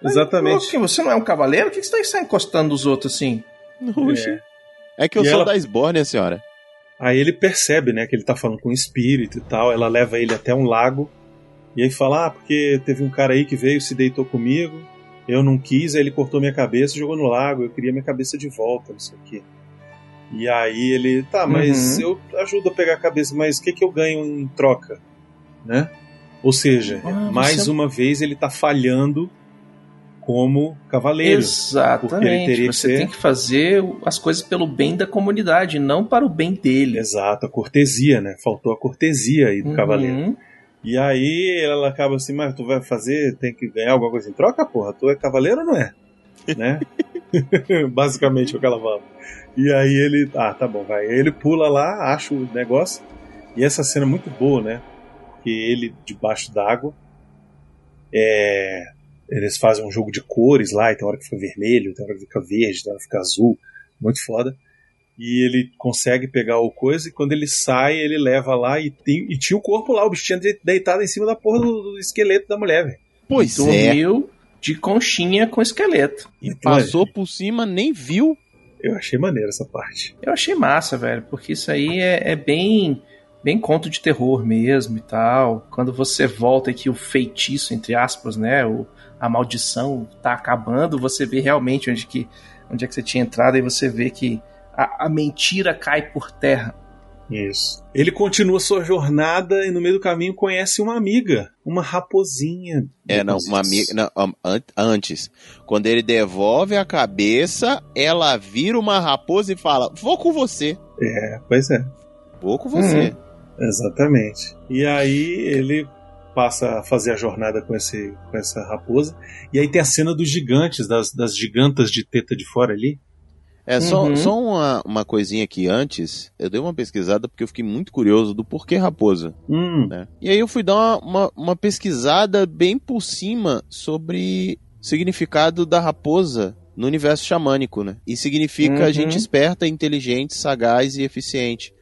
exatamente. Você não é um cavaleiro? Por que você está encostando nos outros assim? Oxe. É. É que eu E sou ela- da Sborne, senhora. Aí ele percebe, né, que ele tá falando com o espírito e tal. Ela leva ele até um lago. E aí fala: Ah, porque teve um cara aí que veio, se deitou comigo. Eu não quis, aí ele cortou minha cabeça e jogou no lago. Eu queria minha cabeça de volta, não sei o quê. E aí ele, tá, mas Uhum. eu ajudo a pegar a cabeça, mas o que, que eu ganho em troca? Né? Ou seja, Ah, mais você- uma vez ele tá falhando como cavaleiro. Exatamente. teria que Você ser- tem que fazer as coisas pelo bem da comunidade, não para o bem dele. Exato, a cortesia, né? Faltou a cortesia aí do Uhum. cavaleiro. E aí ela acaba assim, mas tu vai fazer, tem que ganhar alguma coisa em troca, porra? Tu é cavaleiro ou não é? Né? Basicamente é o que ela fala. E aí ele, ah, tá bom, vai. Ele pula lá, acha o negócio. E essa cena é muito boa, né? Porque ele debaixo d'água, é, eles fazem um jogo de cores lá, e tem hora que fica vermelho, tem hora que fica verde, tem hora que fica azul, muito foda. E ele consegue pegar o coisa, e quando ele sai, ele leva lá e, tem, e tinha o corpo lá, o bicho tinha de- deitado em cima da porra do, do esqueleto da mulher, velho. Pois é. Dormiu de conchinha com esqueleto. Então, Passou por cima, nem viu. Eu achei maneiro essa parte. Eu achei massa, velho, porque isso aí é, é bem bem conto de terror mesmo e tal. Quando você volta e que o feitiço, entre aspas, né, o, a maldição tá acabando, você vê realmente onde que, onde é que você tinha entrado e você vê que a, a mentira cai por terra. Isso. Ele continua sua jornada e no meio do caminho conhece uma amiga, uma raposinha. É, não, uma amiga. não, antes. Quando ele devolve a cabeça, ela vira uma raposa e fala: Vou com você. É, pois é. Vou com você. Exatamente. E aí ele passa a fazer a jornada com, esse, com essa raposa. E aí tem a cena dos gigantes, das, das gigantas de teta de fora ali. É, só, Uhum. só uma, uma coisinha aqui antes. Eu dei uma pesquisada porque eu fiquei muito curioso do porquê raposa. Hum, né? E aí eu fui dar uma, uma, uma pesquisada bem por cima sobre o significado da raposa no universo xamânico, né? E significa Uhum. gente esperta, inteligente, sagaz e eficiente.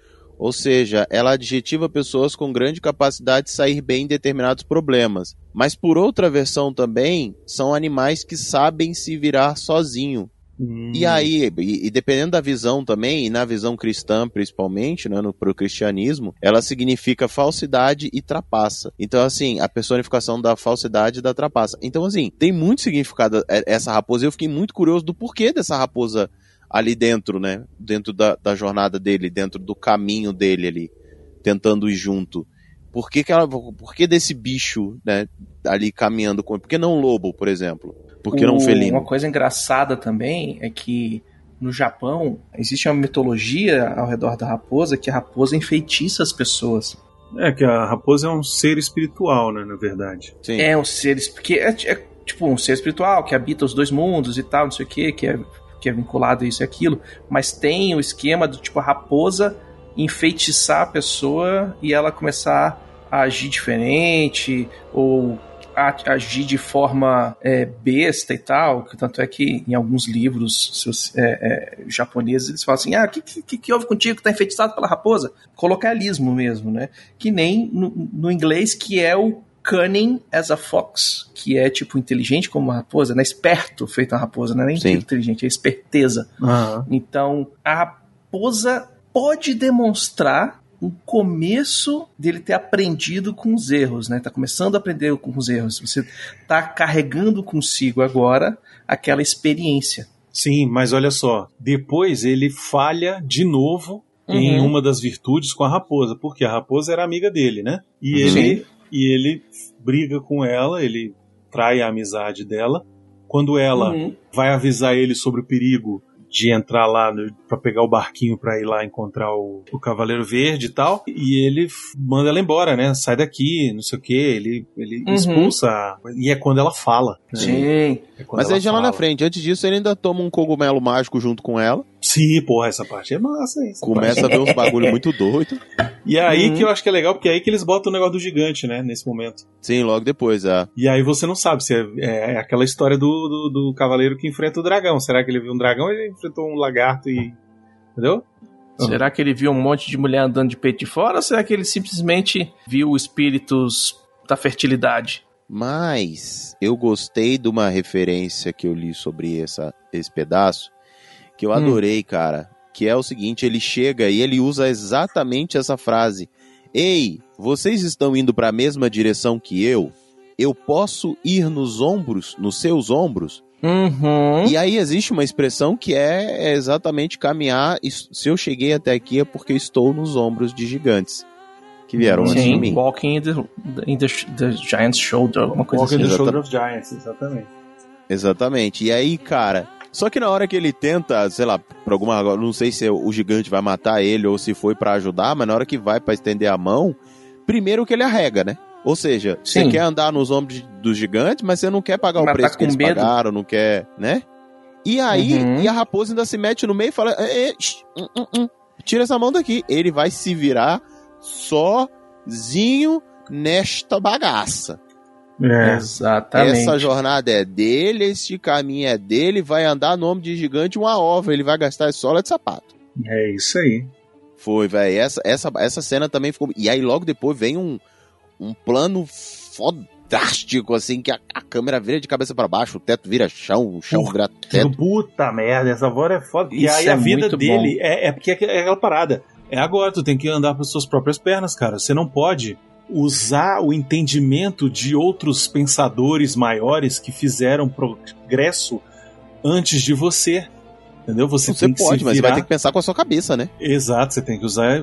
Ou seja, ela adjetiva pessoas com grande capacidade de sair bem em determinados problemas. Mas por outra versão também, são animais que sabem se virar sozinho. hum. E aí, e, e dependendo da visão também, e na visão cristã principalmente, né, no pro cristianismo, ela significa falsidade e trapaça. Então, assim, a personificação da falsidade e da trapaça. Então, assim, tem muito significado é, essa raposa. Eu fiquei muito curioso do porquê dessa raposa ali dentro, né? Dentro da, da jornada dele, dentro do caminho dele ali, tentando ir junto. Por que, que ela. Por que desse bicho, né? Ali caminhando com. Por que não um lobo, por exemplo? Por que não um O- felino? Uma coisa engraçada também é que no Japão existe uma mitologia ao redor da raposa que a raposa enfeitiça as pessoas. É que a raposa é um ser espiritual, né, na verdade. Sim. É um ser. Porque é, é tipo um ser espiritual que habita os dois mundos e tal, não sei o que, que é, que é vinculado a isso e aquilo. Mas tem o esquema do tipo a raposa enfeitiçar a pessoa e ela começar a agir diferente ou agir de forma é, besta e tal. Tanto é que em alguns livros seus, é, é, japoneses eles falam assim: ah, o que, que, que houve contigo que tá enfeitiçado pela raposa? Colocalismo mesmo, né? Que nem no, no inglês, que é o cunning as a fox, que é tipo inteligente como uma raposa, né? Esperto feito uma raposa, não é nem Sim. inteligente, é esperteza. Então, a raposa pode demonstrar um começo dele ter aprendido com os erros, né? Tá começando a aprender com os erros. Você tá carregando consigo agora aquela experiência. Sim, mas olha só, depois ele falha de novo em Uhum. uma das virtudes com a raposa, porque a raposa era amiga dele, né? E Sim. ele e ele briga com ela, ele trai a amizade dela. Quando ela Uhum. vai avisar ele sobre o perigo de entrar lá para pegar o barquinho pra ir lá encontrar o, o Cavaleiro Verde e tal, e ele manda ela embora, né? Sai daqui, não sei o que, ele, ele Uhum. expulsa, e é quando ela fala. né? Sim. É quando Mas ela aí já lá na frente, antes disso, ele ainda toma um cogumelo mágico junto com ela. Sim, porra, essa parte é massa, hein? Essa Começa a parte- ver uns bagulho muito doido. E é aí Uhum. que eu acho que é legal, porque é aí que eles botam o negócio do gigante, né? Nesse momento. Sim, logo depois, é. E aí você não sabe se é, é aquela história do, do, do cavaleiro que enfrenta o dragão. Será que ele viu um dragão ou ele enfrentou um lagarto e. Entendeu? Será que ele viu um monte de mulher andando de peito de fora ou será que ele simplesmente viu espíritos da fertilidade? Mas eu gostei de uma referência que eu li sobre essa, esse pedaço, que eu Hum. adorei, cara. Que é o seguinte: ele chega e ele usa exatamente essa frase. Ei, vocês estão indo para a mesma direção que eu? Eu posso ir nos ombros, nos seus ombros? Uhum. E aí existe uma expressão que é exatamente caminhar. e Se eu cheguei até aqui é porque estou nos ombros de gigantes que vieram antes de Sim, mim. walking in the, in the, the giant's shoulder, alguma coisa Walking assim. the Exata- Shoulder of Giants, exatamente. Exatamente. E aí, cara. Só que na hora que ele tenta, sei lá, por alguma. Não sei se o gigante vai matar ele ou se foi pra ajudar, mas na hora que vai pra estender a mão, primeiro que ele arrega, né? Ou seja, você Sim. quer andar nos ombros dos gigantes, mas você não quer pagar o Mas tá preço que com eles medo. pagaram, não quer, né? E aí, Uhum. e a raposa ainda se mete no meio e fala: "É, é, shh, hum, hum, hum, tira essa mão daqui. Ele vai se virar sozinho nesta bagaça. É. Exatamente. Essa jornada é dele, esse caminho é dele, vai andar nome de gigante uma ova, ele vai gastar sola de sapato. É isso aí. Foi, velho. Essa, essa, essa cena também ficou. E aí logo depois vem um, um plano fodástico, assim, que a, a câmera vira de cabeça pra baixo, o teto vira chão, o chão vira teto. Puta merda, essa voz é foda. E Isso aí é a vida dele é, é porque é aquela parada. É agora, tu tem que andar pelas suas próprias pernas, cara. Você não pode usar o entendimento de outros pensadores maiores que fizeram progresso antes de você. Entendeu? Você, Você tem que pode, mas você vai ter que pensar com a sua cabeça, né? Exato, você tem que usar.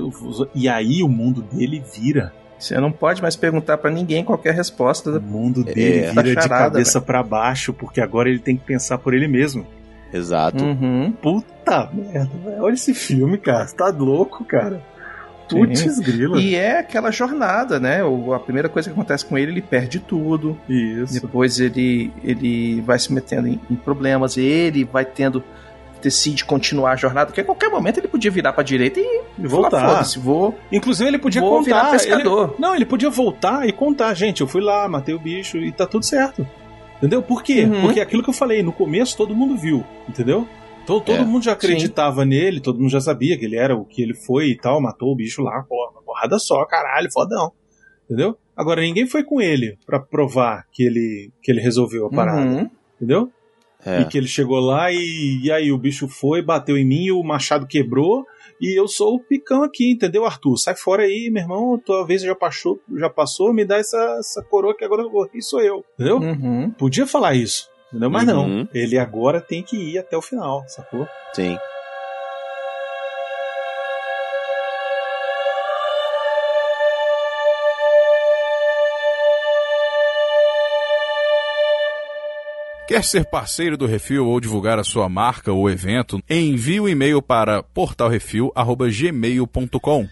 E aí o mundo dele vira. Você não pode mais perguntar pra ninguém qualquer resposta. O mundo dele É. vira de Charada, cabeça pra baixo, porque agora ele tem que pensar por ele mesmo. Exato. Uhum. Puta merda, velho. Olha esse filme, cara. Você tá louco, cara. Putz, grila. E é aquela jornada, né? O- a primeira coisa que acontece com ele, ele perde tudo. Isso. Depois ele, ele vai se metendo em, em problemas. Ele vai tendo. Decide continuar a jornada, porque a qualquer momento ele podia virar pra direita e E falar, voltar. foda-se, vou, Inclusive, ele podia vou virar contar. pescador. ele- Não, ele podia voltar e contar. Gente, eu fui lá, matei o bicho e tá tudo certo. Entendeu? Por quê? Uhum. Porque aquilo que eu falei, no começo todo mundo viu. Entendeu? Então todo É, mundo já acreditava nele, todo mundo já sabia que ele era o que ele foi e tal, matou o bicho lá, porra, uma porrada só, caralho, fodão. Entendeu? Agora ninguém foi com ele pra provar que ele, que ele resolveu a parada. Uhum. Entendeu? É. E que ele chegou lá e, e aí o bicho foi, bateu em mim, o machado quebrou e eu sou o picão aqui, entendeu, Arthur? Sai fora aí, meu irmão, tua vez já passou, já passou, me dá essa, essa coroa que agora quem sou eu, entendeu? Uhum. Podia falar isso, entendeu? Mas não, Uhum. ele agora tem que ir até o final, sacou? Sim. Quer ser parceiro do Refil ou divulgar a sua marca ou evento? Envie um e-mail para portalrefil@gmail.com.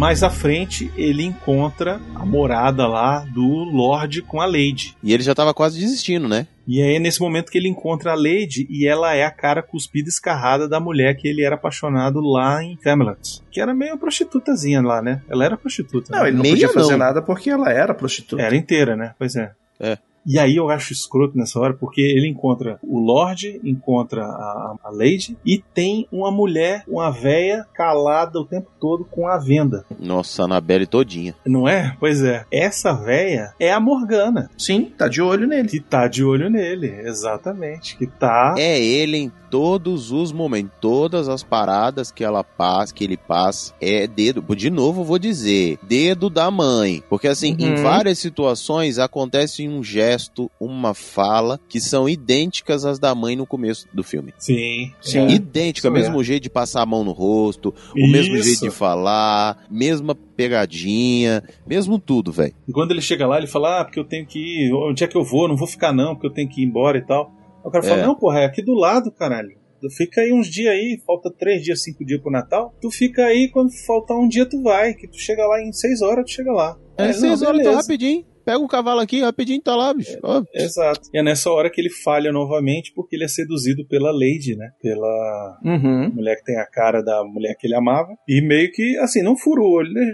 Mais à frente, ele encontra a morada lá do Lorde com a Lady. E ele já tava quase desistindo, né? E aí é nesse momento que ele encontra a Lady e ela é a cara cuspida e escarrada da mulher que ele era apaixonado lá em Camelot. Que era meio prostitutazinha lá, né? Ela era prostituta. Não, né? ele não Meia podia fazer não. nada porque ela era prostituta. Era inteira, né? Pois é. É. E aí eu acho escroto nessa hora, porque ele encontra o Lorde, encontra a, a Lady, e tem uma mulher, uma véia, calada o tempo todo com a venda. Nossa, Annabelle todinha. Não é? Pois é. Essa véia é a Morgana, Sim, tá de olho nele. que tá de olho nele. Exatamente. Que tá. É ele em todos os momentos, todas as paradas que ela passa, que ele passa, é dedo. De novo, vou dizer, dedo da mãe. Porque assim, em Uhum. várias situações acontece um gesto, uma fala que são idênticas às da mãe no começo do filme. Sim. Sim. É. Idêntica, Isso mesmo é. jeito de passar a mão no rosto, o mesmo Isso. jeito de falar, mesma pegadinha, mesmo tudo, velho. E quando ele chega lá, ele fala: Ah, porque eu tenho que ir. Onde é que eu vou? Não vou ficar, não, porque eu tenho que ir embora e tal. O cara fala: É. Não, porra, é aqui do lado, caralho. Tu Fica aí uns dias aí, falta três dias, cinco dias pro Natal. Tu fica aí, quando faltar um dia, tu vai. Que tu chega lá em seis horas, tu chega lá. É Aí, seis não, horas, beleza. rapidinho. Pega o cavalo aqui, rapidinho tá lá, bicho. Ó, Exato. E é nessa hora que ele falha novamente porque ele é seduzido pela Lady, né? Pela Uhum. mulher que tem a cara da mulher que ele amava. E meio que, assim, não fura o olho. né?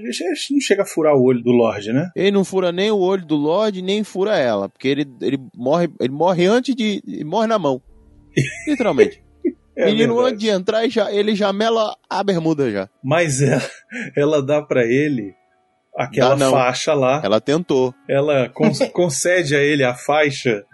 Não chega a furar o olho do Lorde, né? Ele não fura nem o olho do Lorde, nem fura ela. Porque ele, ele, morre, ele morre antes de. Ele morre na mão. Literalmente. É Menino, verdade. antes de entrar, ele já, ele já mela a bermuda já. Mas ela, ela dá pra ele aquela Dá faixa lá. Ela tentou. Ela con- concede a ele a faixa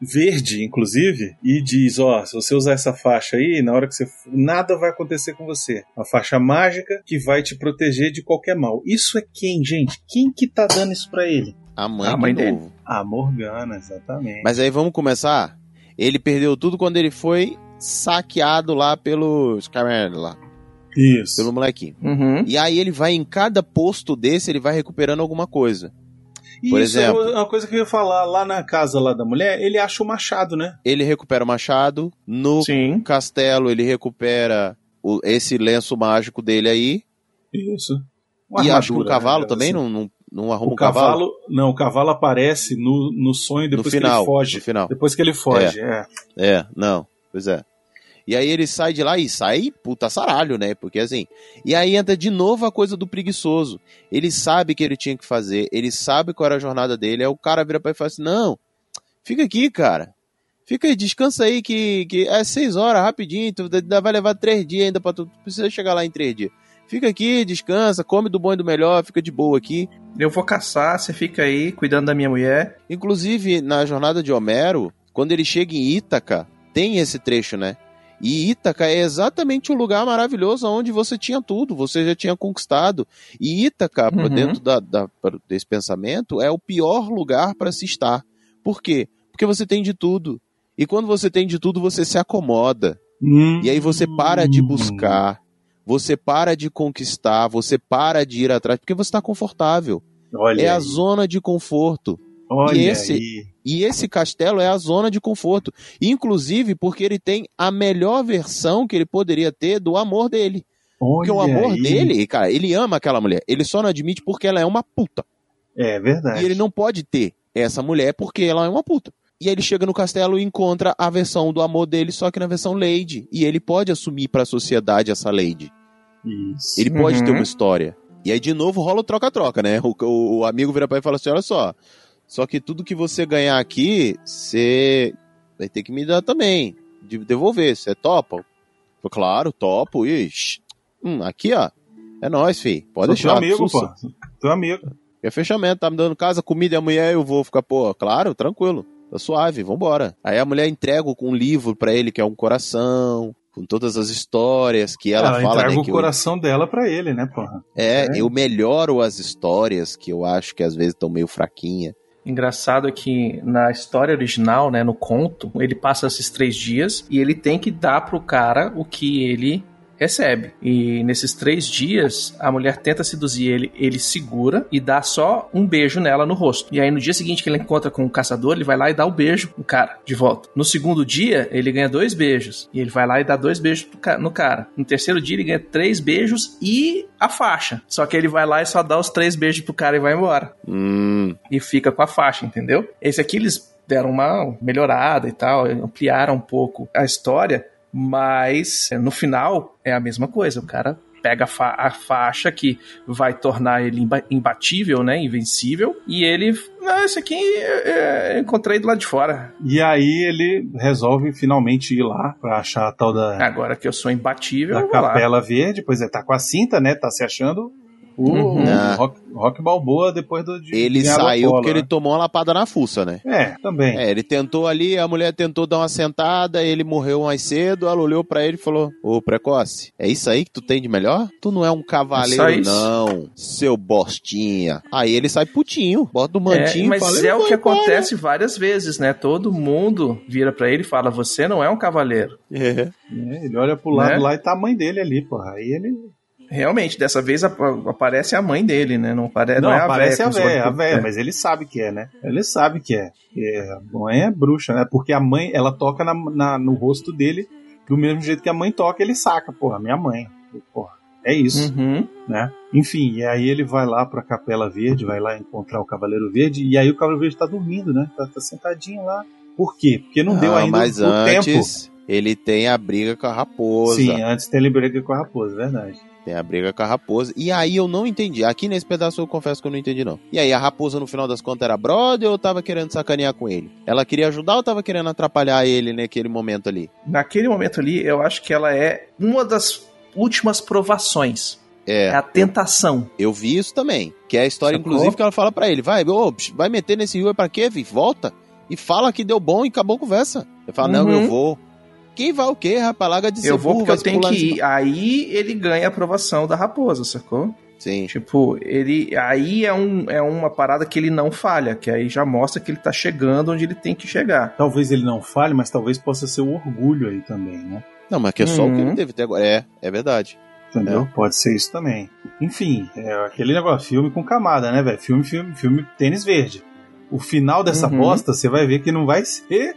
verde, inclusive, e diz: Ó, se você usar essa faixa aí, na hora que você. Nada vai acontecer com você. Uma faixa mágica que vai te proteger de qualquer mal. Isso é quem, gente? Quem que tá dando isso pra ele? A mãe, A de mãe dele. novo. A Morgana, exatamente. Mas aí vamos começar. Ele perdeu tudo quando ele foi saqueado lá pelo Skyrim lá, Isso. pelo molequinho. Uhum. E aí ele vai em cada posto desse, ele vai recuperando alguma coisa. por Isso exemplo. é uma coisa que eu ia falar lá na casa lá da mulher, ele acha o machado, né? Ele recupera o machado, no Sim. castelo ele recupera o- esse lenço mágico dele aí. Isso. e acho que o cavalo né, também assim. não, não, não arruma O cavalo. cavalo, não, o cavalo aparece no, no sonho depois que final, ele foge. no final. Depois que ele foge, é. É, não, pois é. E aí ele sai de lá e sai puta saralho, né? Porque assim. E aí entra de novo a coisa do preguiçoso. Ele sabe que ele tinha que fazer, ele sabe qual era a jornada dele. Aí o cara vira pra ele e fala assim: Não, fica aqui, cara. Fica aí, descansa aí, que, que é seis horas, rapidinho. Tu vai levar três dias ainda pra tu. tu precisa chegar lá em três dias. Fica aqui, descansa, come do bom e do melhor, fica de boa aqui. Eu vou caçar, você fica aí cuidando da minha mulher. Inclusive, na jornada de Homero, quando ele chega em Ítaca, tem esse trecho, né? E Ítaca é exatamente o lugar maravilhoso onde você tinha tudo, você já tinha conquistado. E Ítaca, Uhum. dentro da, da- desse pensamento, é o pior lugar para se estar. Por quê? Porque você tem de tudo. E quando você tem de tudo, você se acomoda. E aí você para de buscar, você para de conquistar, você para de ir atrás, porque você está confortável. Olha é a aí. zona de conforto. Olha e esse, aí. e esse castelo é a zona de conforto. Inclusive porque ele tem a melhor versão que ele poderia ter do amor dele. porque o Olha amor aí. dele, cara, ele ama aquela mulher. Ele só não admite porque ela é uma puta. É verdade. E ele não pode ter essa mulher porque ela é uma puta. E aí ele chega no castelo e encontra a versão do amor dele, só que na versão Lady. E ele pode assumir pra sociedade essa Lady. Isso. Ele pode Uhum. ter uma história. E aí, de novo, rola o troca-troca, né? O, o- o amigo vira pra ele e fala assim: olha só, só que tudo que você ganhar aqui, você vai ter que me dar também. De devolver. Você topa? Falei, claro, topo. Ixi. Hum, aqui, ó. É nóis, fi. Pode Sou deixar. amigo, pô. Teu amigo. É fechamento, tá me dando casa, comida e a mulher, eu vou ficar, pô, claro, tranquilo. Tá suave, vambora. Aí a mulher entrega um livro pra ele, que é um coração, com todas as histórias que ela, Ela fala, entrega né? o que eu- coração dela pra ele, né, porra? é, É. eu melhoro as histórias que eu acho que às vezes estão meio fraquinha. Engraçado é que na história original, né, no conto, ele passa esses três dias e ele tem que dar pro cara o que ele recebe. E nesses três dias, a mulher tenta seduzir ele, ele segura e dá só um beijo nela no rosto. E aí no dia seguinte que ele encontra com o caçador, ele vai lá e dá o beijo no cara, de volta. No segundo dia, ele ganha dois beijos. E ele vai lá e dá dois beijos no cara. No terceiro dia, ele ganha três beijos e a faixa. Só que ele vai lá e só dá os três beijos pro cara e vai embora Hum, e fica com a faixa, entendeu? Esse aqui eles deram uma melhorada e tal, ampliaram um pouco a história, mas é, no final é a mesma coisa. O cara pega a, fa- a faixa que vai tornar ele imba- imbatível, né, invencível, e ele, não, esse aqui é, é, eu encontrei do lado de fora. E aí ele resolve finalmente ir lá pra achar a tal da, Agora que eu sou imbatível, da vou lá. Capela Verde. Pois é, tá com a cinta, né? Tá se achando o, Uhum. o Ah. rock, rock Balboa depois do de ele saiu porque ele né? tomou uma lapada na fuça, né? É, também. É, ele tentou ali, a mulher tentou dar uma sentada, ele morreu mais cedo, ela olhou pra ele e falou: Ô, precoce, é isso aí que tu tem de melhor? Tu não é um cavaleiro, não, seu bostinha. Aí ele sai putinho, bota o mantinho É, mas fala, é "Ele o que embora." acontece várias vezes, né? Todo mundo vira pra ele e fala: Você não é um cavaleiro. É. É, ele olha pro lado Né? lá e tá a mãe dele ali, porra. Aí ele. Realmente, dessa vez ap- aparece a mãe dele, né? Não, apare... não, Não, é a aparece véia. a véia, a véia, é. mas ele sabe que é, né? Ele sabe que é. Que a mãe é bruxa, né? Porque a mãe, ela toca na, na- no rosto dele do mesmo jeito que a mãe toca, ele saca, porra, minha mãe. Porra. É isso, Uhum. né? Enfim, e aí ele vai lá pra Capela Verde, vai lá encontrar o Cavaleiro Verde, e aí o Cavaleiro Verde tá dormindo, né? Tá, tá sentadinho lá. Por quê? Porque não, deu Ah, ainda mas o tempo. antes ele tem a briga com a raposa. Sim, antes tem ele briga com a raposa, é verdade. Tem a briga com a raposa. E aí eu não entendi. Aqui nesse pedaço eu confesso que eu não entendi, não. E aí, a raposa no final das contas era brother ou tava querendo sacanear com ele? Ela queria ajudar ou tava querendo atrapalhar ele naquele momento ali? Naquele momento ali, eu acho que ela é uma das últimas provações. É, É, a tentação. eu vi isso também. Que é a história, Sacou? inclusive, que ela fala pra ele: vai, ô, vai meter nesse rio é pra quê, vi? Volta e fala que deu bom e acabou a conversa. Ele fala: não, Uhum. eu vou. Quem vai o quê, rapaz? Larga de ser Eu vou burro, porque eu tenho que ir. Aí ele ganha a aprovação da raposa, sacou? Sim. Tipo, ele. Aí é, um, é uma parada que ele não falha, que aí já mostra que ele tá chegando onde ele tem que chegar. Talvez ele não fale, mas talvez possa ser o orgulho aí também, né? Não, mas que é só o que Uhum. ele teve até agora. É, é verdade. Entendeu? Pode ser isso também. Enfim, é aquele negócio, filme com camada, né, velho? Filme, filme, filme tênis verde. O final dessa Uhum. bosta, você vai ver que não vai ser.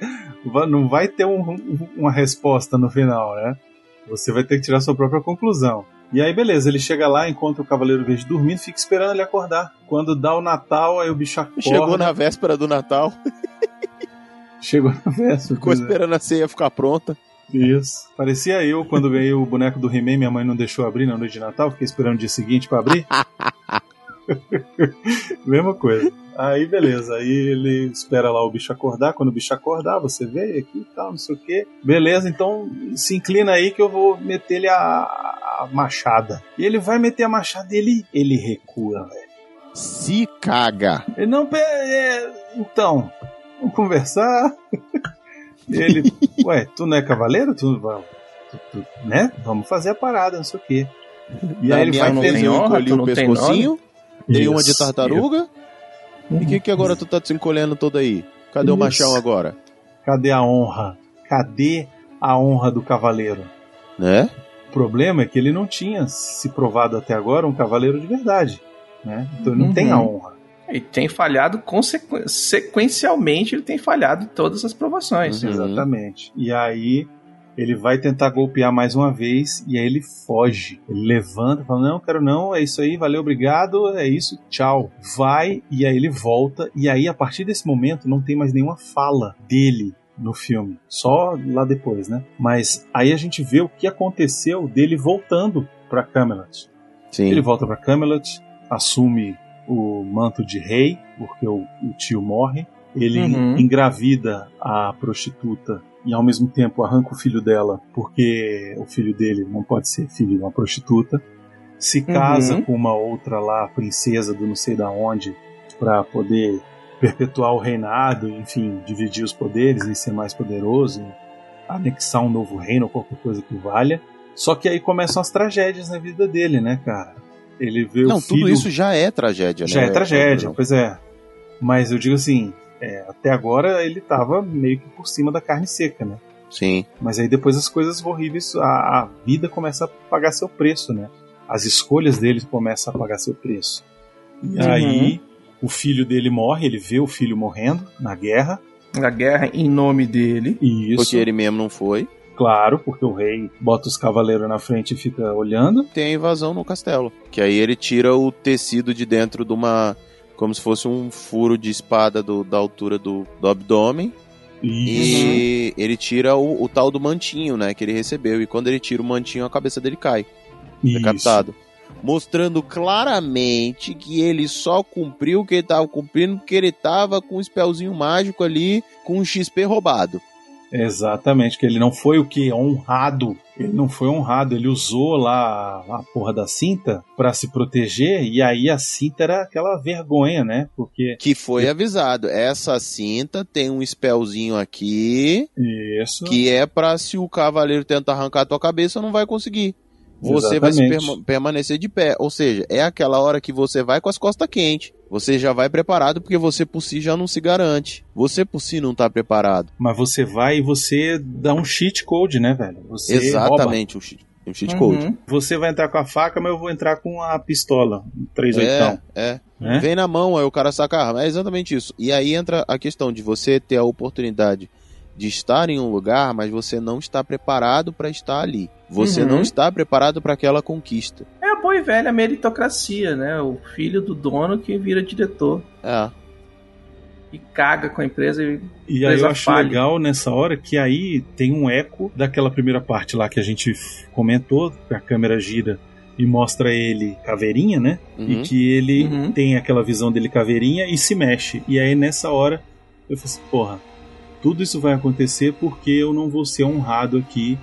Não vai ter um- um- uma resposta no final, né? Você vai ter que tirar sua própria conclusão. E aí, beleza, ele chega lá, encontra o Cavaleiro Verde dormindo, fica esperando ele acordar. Quando dá o Natal, aí o bicho acorda. Chegou na véspera do Natal, Chegou na véspera. ficou é. esperando a ceia ficar pronta. Isso. Parecia eu quando ganhei o boneco do He-Man, minha mãe não deixou abrir na noite de Natal, fiquei esperando o dia seguinte pra abrir. Mesma coisa. Aí beleza, aí ele espera lá o bicho acordar, quando o bicho acordar, você vê aqui e tal, não sei o que. Beleza, então se inclina aí que eu vou meter ele a, a machada. E ele vai meter a machada e ele, ele recua, velho. Se caga. Ele não. é, então, vamos conversar. ele, ué, tu não é cavaleiro? Tu, tu- tu- né? Vamos fazer a parada, não sei o quê. E aí ele vai ter honra, tu o não tem pescocinho, dei uma de Isso. Tartaruga. E que que agora tu tá te encolhendo todo aí? Cadê o Isso. machão agora? Cadê a honra? Cadê a honra do cavaleiro? Né? O problema é que ele não tinha se provado até agora um cavaleiro de verdade. Né? Então ele não Uhum. tem a honra. E tem falhado consequ- sequencialmente, ele tem falhado em todas as provações. Uhum. Exatamente. E aí ele vai tentar golpear mais uma vez e aí ele foge. Ele levanta, fala: Não, quero não, é isso aí, valeu, obrigado, é isso, tchau. Vai e aí ele volta. E aí a partir desse momento não tem mais nenhuma fala dele no filme, só lá depois, né? Mas aí a gente vê o que aconteceu dele voltando pra Camelot. Sim. Ele volta pra Camelot, assume o manto de rei, porque o, o tio morre. Ele Uhum. engravida a prostituta e ao mesmo tempo arranca o filho dela, porque o filho dele não pode ser filho de uma prostituta. Se casa Uhum. com uma outra lá, princesa do não sei da onde, para poder perpetuar o reinado, enfim, dividir os poderes e ser mais poderoso, anexar um novo reino ou qualquer coisa que valha. Só que aí começam as tragédias na vida dele, né, cara? Ele vê Não, o filho... tudo isso já é tragédia, já né? é tragédia, pois é. Mas eu digo assim, é, até agora ele tava meio que por cima da carne seca, né? Sim. Mas aí depois as coisas horríveis, a, a vida começa a pagar seu preço, né? As escolhas dele começam a pagar seu preço. E Uhum. aí o filho dele morre, ele vê o filho morrendo na guerra. A guerra em nome dele. Isso, Porque ele mesmo não foi. claro, porque o rei bota os cavaleiros na frente e fica olhando. Tem a invasão no castelo. Que aí ele tira o tecido de dentro de uma. Como se fosse um furo de espada do- da altura do, do abdômen. Isso. E ele tira o, o tal do mantinho, né? Que ele recebeu. E quando ele tira o mantinho, a cabeça dele cai. isso. decapitado. Mostrando claramente que ele só cumpriu o que ele tava cumprindo porque ele tava com um spellzinho mágico ali com um XP roubado. Exatamente, que ele não foi o que? Honrado. Ele não foi honrado, ele usou lá a porra da cinta pra se proteger, e aí a cinta era aquela vergonha, né? Porque. Que foi avisado. Essa cinta tem um spellzinho aqui Isso. que é pra se o cavaleiro tentar arrancar a tua cabeça, não vai conseguir. Você vai se Exatamente. perma- permanecer de pé. Ou seja, é aquela hora que você vai com as costas quentes. Você já vai preparado porque você por si já não se garante. Você por si não tá preparado. Mas você vai e você dá um cheat code, né, velho? Você rouba. Exatamente, um cheat, um cheat code. Uhum. Você vai entrar com a faca, mas eu vou entrar com a pistola. Um 38. É, é. Né? Vem na mão, aí o cara saca a arma. É exatamente isso. E aí entra a questão de você ter a oportunidade de estar em um lugar, mas você não está preparado para estar ali. Você Uhum. não está preparado para aquela conquista. Boa e velha meritocracia, né? O filho do dono que vira diretor É. e caga com a empresa e, E aí eu acho falha. legal nessa hora que aí tem um eco daquela primeira parte lá que a gente comentou, que a câmera gira e mostra ele caveirinha, né? Uhum. E que ele Uhum. tem aquela visão dele caveirinha e se mexe. E aí nessa hora eu falei assim, porra, tudo isso vai acontecer porque eu não vou ser honrado aqui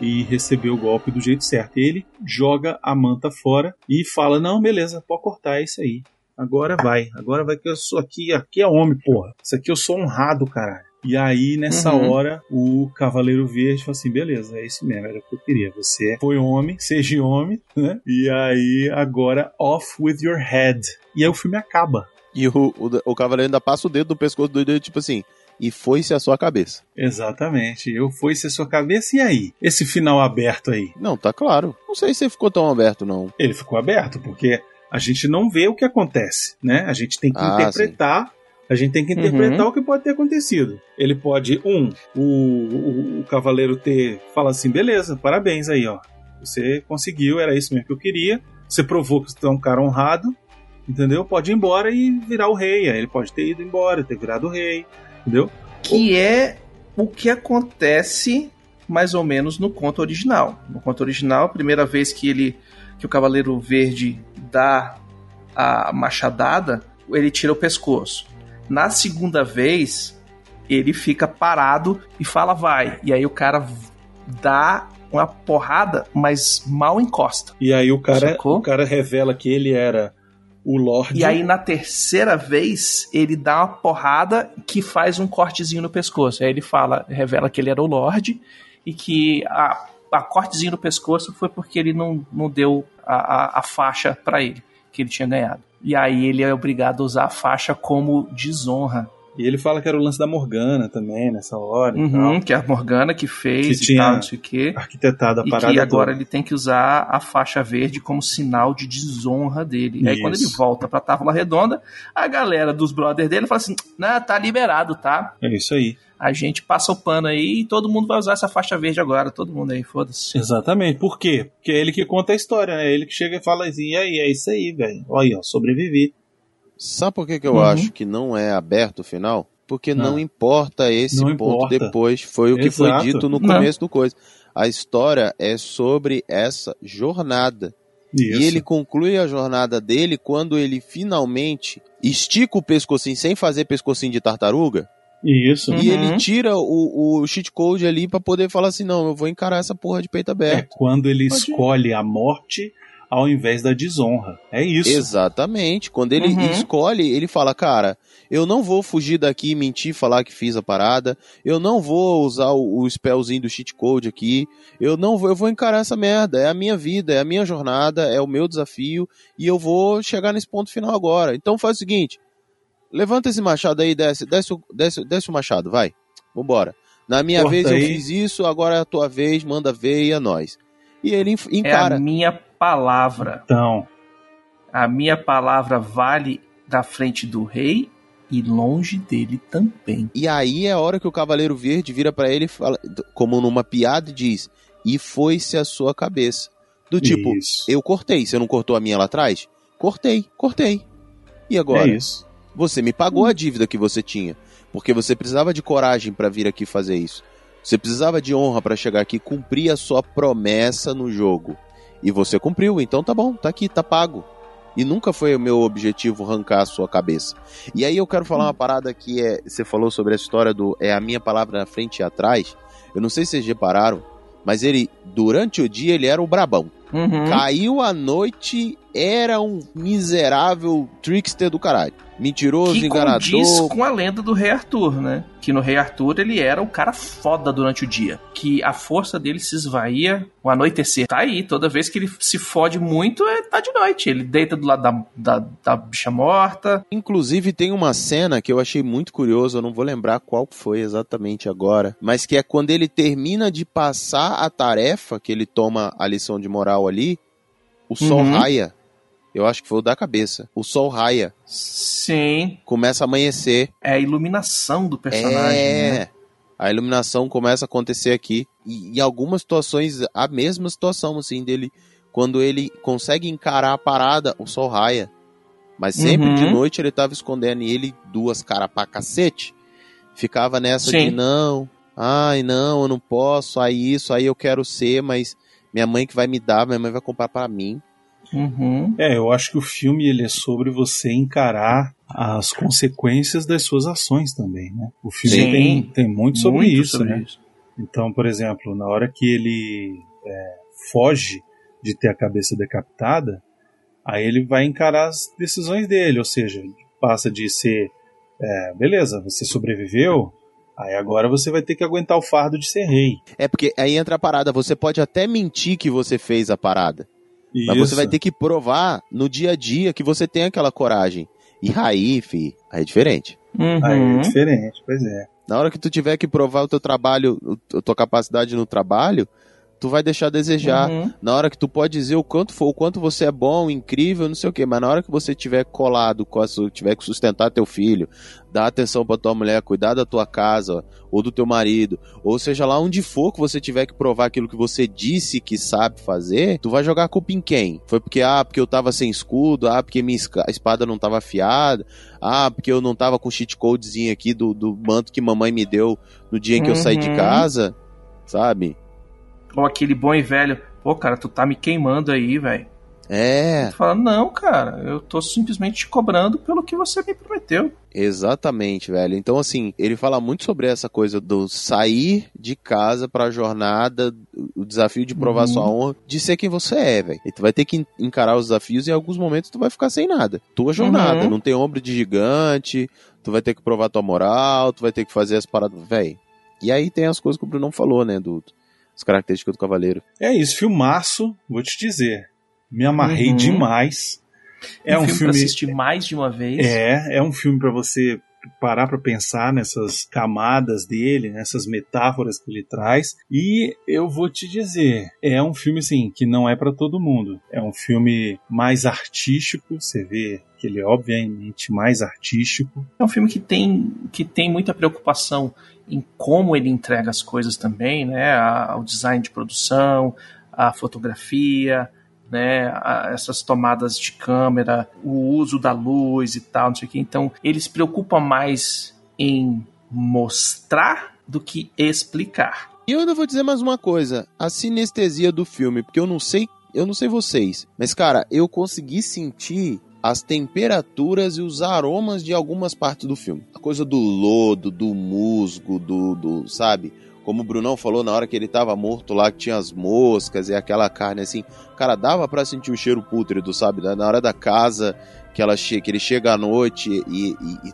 e receber o golpe do jeito certo. Ele joga a manta fora e fala: Não, beleza, pode cortar é isso aí. Agora vai, agora vai que eu sou aqui, aqui é homem, porra. Isso aqui eu sou honrado, caralho. E aí, nessa Uhum. hora, o Cavaleiro Verde fala assim: beleza, é isso mesmo, era o que eu queria. Você foi homem, seja homem, né? E aí, agora, off with your head. E aí o filme acaba. E o, o, o cavaleiro ainda passa o dedo no pescoço do dedo, tipo assim, e foi-se a sua cabeça. Exatamente. Eu fui ser sua cabeça, e aí? Esse final aberto aí? Não, tá claro. Não sei se ficou tão aberto, não. Ele ficou aberto, porque a gente não vê o que acontece, né? A gente tem que Ah, interpretar. A gente tem que Uhum. interpretar o que pode ter acontecido. Ele pode, um, o, o, o cavaleiro ter. Fala assim: beleza, parabéns aí, ó. Você conseguiu, era isso mesmo que eu queria. Você provou que você é um cara honrado, entendeu? Pode ir embora e virar o rei. Aí ele pode ter ido embora, ter virado o rei, entendeu? Que é o que acontece mais ou menos no conto original. No conto original, a primeira vez que ele que o Cavaleiro Verde dá a machadada, ele tira o pescoço. Na segunda vez, ele fica parado e fala vai. E aí o cara dá uma porrada, mas mal encosta. E aí o cara, Sacou? o cara revela que ele era o Lorde. E aí na terceira vez ele dá uma porrada que faz um cortezinho no pescoço. Aí ele fala, revela que ele era o Lorde e que a, a cortezinho no pescoço foi porque ele não, não deu a, a, a faixa pra ele, que ele tinha ganhado. E aí ele é obrigado a usar a faixa como desonra. E ele fala que era o lance da Morgana também, nessa hora e Uhum, que é a Morgana que fez Que e tinha tal, não sei o quê. Arquitetado a E parada que agora toda. ele tem que usar a faixa verde como sinal de desonra dele. E aí Isso. quando ele volta pra Távola Redonda, a galera dos brothers dele fala assim: Não, tá liberado, tá? É isso aí. A gente passa o pano aí e todo mundo vai usar essa faixa verde agora. Todo mundo aí, foda-se. Exatamente. Por quê? Porque é ele que conta a história, né? É ele que chega e fala assim, e aí, é isso aí, velho. Olha aí, ó, sobrevivi. Sabe por que, que eu Uhum. acho que não é aberto o final? Porque não Ah. importa esse Não ponto importa. depois. Foi o que foi Exato. dito no Não. começo do coisa. A história é sobre essa jornada. Isso. E ele conclui a jornada dele quando ele finalmente estica o pescocinho sem fazer pescocinho de tartaruga. Isso. Uhum. E ele tira o, o cheat code ali pra poder falar assim: não, eu vou encarar essa porra de peito É aberto. quando ele Pode ir. escolhe a morte ao invés da desonra. É isso. Exatamente. Quando ele Uhum. escolhe, ele fala, cara, eu não vou fugir daqui e mentir, falar que fiz a parada. Eu não vou usar o, o spellzinho do cheat code aqui. Eu não vou, eu vou encarar essa merda. É a minha vida, é a minha jornada, é o meu desafio e eu vou chegar nesse ponto final agora. Então faz o seguinte, levanta esse machado aí, desce, desce, o- desce, desce o machado, vai. Vambora. Na minha Corta vez eu aí. fiz isso, agora é a tua vez, manda ver e é nós. E ele enf- É a encara. minha palavra. Então, A minha palavra vale da frente do rei e longe dele também. E aí é a hora que o Cavaleiro Verde vira pra ele, e fala, como numa piada, e diz: E foi-se a sua cabeça. Do tipo, isso. eu cortei. Você não cortou a minha lá atrás? Cortei, cortei. E agora? É isso. Você me pagou a dívida que você tinha. Porque você precisava de coragem pra vir aqui fazer isso. Você precisava de honra pra chegar aqui cumprir a sua promessa no jogo. E você cumpriu, então tá bom, tá aqui, tá pago. E nunca foi o meu objetivo arrancar a sua cabeça. E aí eu quero falar uma parada que é. Você falou sobre a história do É a minha palavra na frente e atrás. Eu não sei se vocês repararam, mas ele, durante o dia, ele era o brabão. Uhum. Caiu a noite, era um miserável trickster do caralho. Mentiroso, Que enganador. condiz com a lenda do Rei Arthur, né? Que no Rei Arthur ele era o cara foda durante o dia. Que a força dele se esvaía o anoitecer. Tá aí, toda vez que ele se fode muito, é, tá de noite. Ele deita do lado da, da, da bicha morta. Inclusive tem uma cena que eu achei muito curioso, eu não vou lembrar qual foi exatamente agora, mas que é quando ele termina de passar a tarefa, que ele toma a lição de moral ali, o sol Uhum. raia. Eu acho que foi o da cabeça. O sol raia, Sim, começa a amanhecer. é a iluminação do personagem, é. né? A iluminação começa a acontecer aqui. E em algumas situações, a mesma situação, assim, dele quando ele consegue encarar a parada, o sol raia. Mas sempre Uhum. de noite ele tava escondendo e ele, duas caras pra cacete, ficava nessa de Sim. não, ai não, eu não posso, aí isso, aí eu quero ser, mas minha mãe que vai me dar, minha mãe vai comprar pra mim. Uhum. É, eu acho que o filme ele é sobre você encarar as consequências das suas ações também, né? O filme Sim. tem, tem muito sobre Muito isso, sobre né? isso. Então, por exemplo, na hora que ele é, foge de ter a cabeça decapitada, aí ele vai encarar as decisões dele, ou seja, passa de ser, é, beleza, você sobreviveu, aí agora você vai ter que aguentar o fardo de ser rei. É porque aí entra a parada, você pode até mentir que você fez a parada, mas você Isso. vai ter que provar no dia a dia que você tem aquela coragem. E aí, fi, aí é diferente. Aí Uhum. é diferente, pois é. Na hora que tu tiver que provar o teu trabalho, o- a tua capacidade no trabalho, tu vai deixar a desejar. Uhum. Na hora que tu pode dizer o quanto for, o quanto você é bom, incrível, não sei o quê, mas na hora que você tiver colado, tiver que sustentar teu filho, dar atenção pra tua mulher, cuidar da tua casa, ou do teu marido, ou seja lá onde for que você tiver que provar aquilo que você disse que sabe fazer, tu vai jogar a culpa em quem? Foi porque, ah, porque eu tava sem escudo, ah, porque minha espada não tava afiada, ah, porque eu não tava com cheat codezinho aqui do, do manto que mamãe me deu no dia em que eu saí de Uhum. casa, sabe? Ou aquele bom e velho, pô, cara, tu tá me queimando aí, velho. É. Tu fala, não, cara, eu tô simplesmente te cobrando pelo que você me prometeu. Exatamente, velho. Então, assim, ele fala muito sobre essa coisa do sair de casa pra jornada, o desafio de provar Uhum. sua honra, de ser quem você é, velho. E tu vai ter que en- encarar os desafios e em alguns momentos tu vai ficar sem nada. Tua jornada, Uhum. não tem ombro de gigante, tu vai ter que provar tua moral, tu vai ter que fazer as paradas, velho. E aí tem as coisas que o Bruno falou, né, do as características do cavaleiro. É isso, filmaço, vou te dizer. Me amarrei Uhum. demais. É um, pra filme. assistir mais de uma vez. É, é um filme pra você parar pra pensar nessas camadas dele, nessas metáforas que ele traz. E eu vou te dizer, é um filme assim que não é pra todo mundo. É um filme mais artístico, você vê que ele é obviamente mais artístico. É um filme que tem, que tem muita preocupação em como ele entrega as coisas também, né? A- o design de produção, a fotografia, né? a- essas tomadas de câmera, o uso da luz e tal, não sei o que. Então, ele se preocupa mais em mostrar do que explicar. E eu ainda vou dizer mais uma coisa, a sinestesia do filme, porque eu não sei, eu não sei vocês, mas cara, eu consegui sentir as temperaturas e os aromas de algumas partes do filme. A coisa do lodo, do musgo, do, do sabe? Como o Brunão falou na hora que ele tava morto lá, que tinha as moscas e aquela carne assim. Cara, dava pra sentir o cheiro pútrido, sabe? Na hora da casa, que, ela che que ele chega à noite e, e- e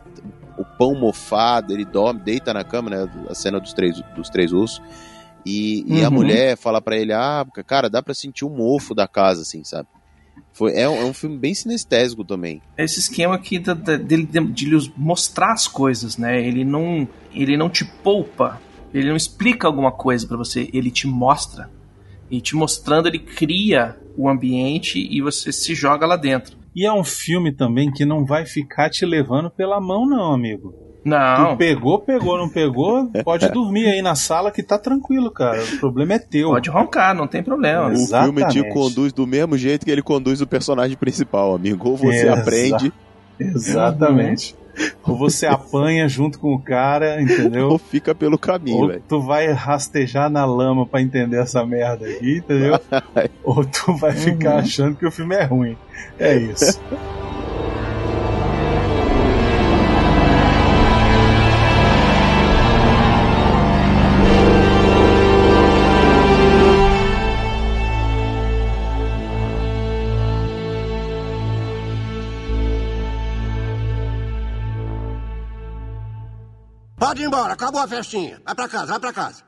o pão mofado, ele dorme, deita na cama, né? A cena dos três, dos três ossos. E, e a Uhum. mulher fala pra ele, ah, cara, dá pra sentir o mofo da casa, assim, sabe? Foi, é, um, é um filme bem sinestésico também. esse esquema aqui da- da- dele de, de mostrar as coisas, né? Ele não, ele não te poupa, ele não explica alguma coisa pra você, ele te mostra. E te mostrando, ele cria o ambiente e você se joga lá dentro. E é um filme também que não vai ficar te levando pela mão, não, amigo. Não, Tu pegou, pegou, não pegou, pode dormir aí na sala que tá tranquilo, cara. O problema é teu. pode roncar, não tem problema. O filme te Exatamente. conduz do mesmo jeito que ele conduz o personagem principal, amigo. Ou você Exato. aprende, Exatamente. Ou você apanha junto com o cara, ou entendeu? fica pelo caminho, Ou velho. tu vai rastejar na lama pra entender essa merda aqui, entendeu? Ou tu vai ficar Uhum. achando que o filme é ruim. É isso. Pode ir embora, acabou a festinha. Vai pra casa, vai pra casa.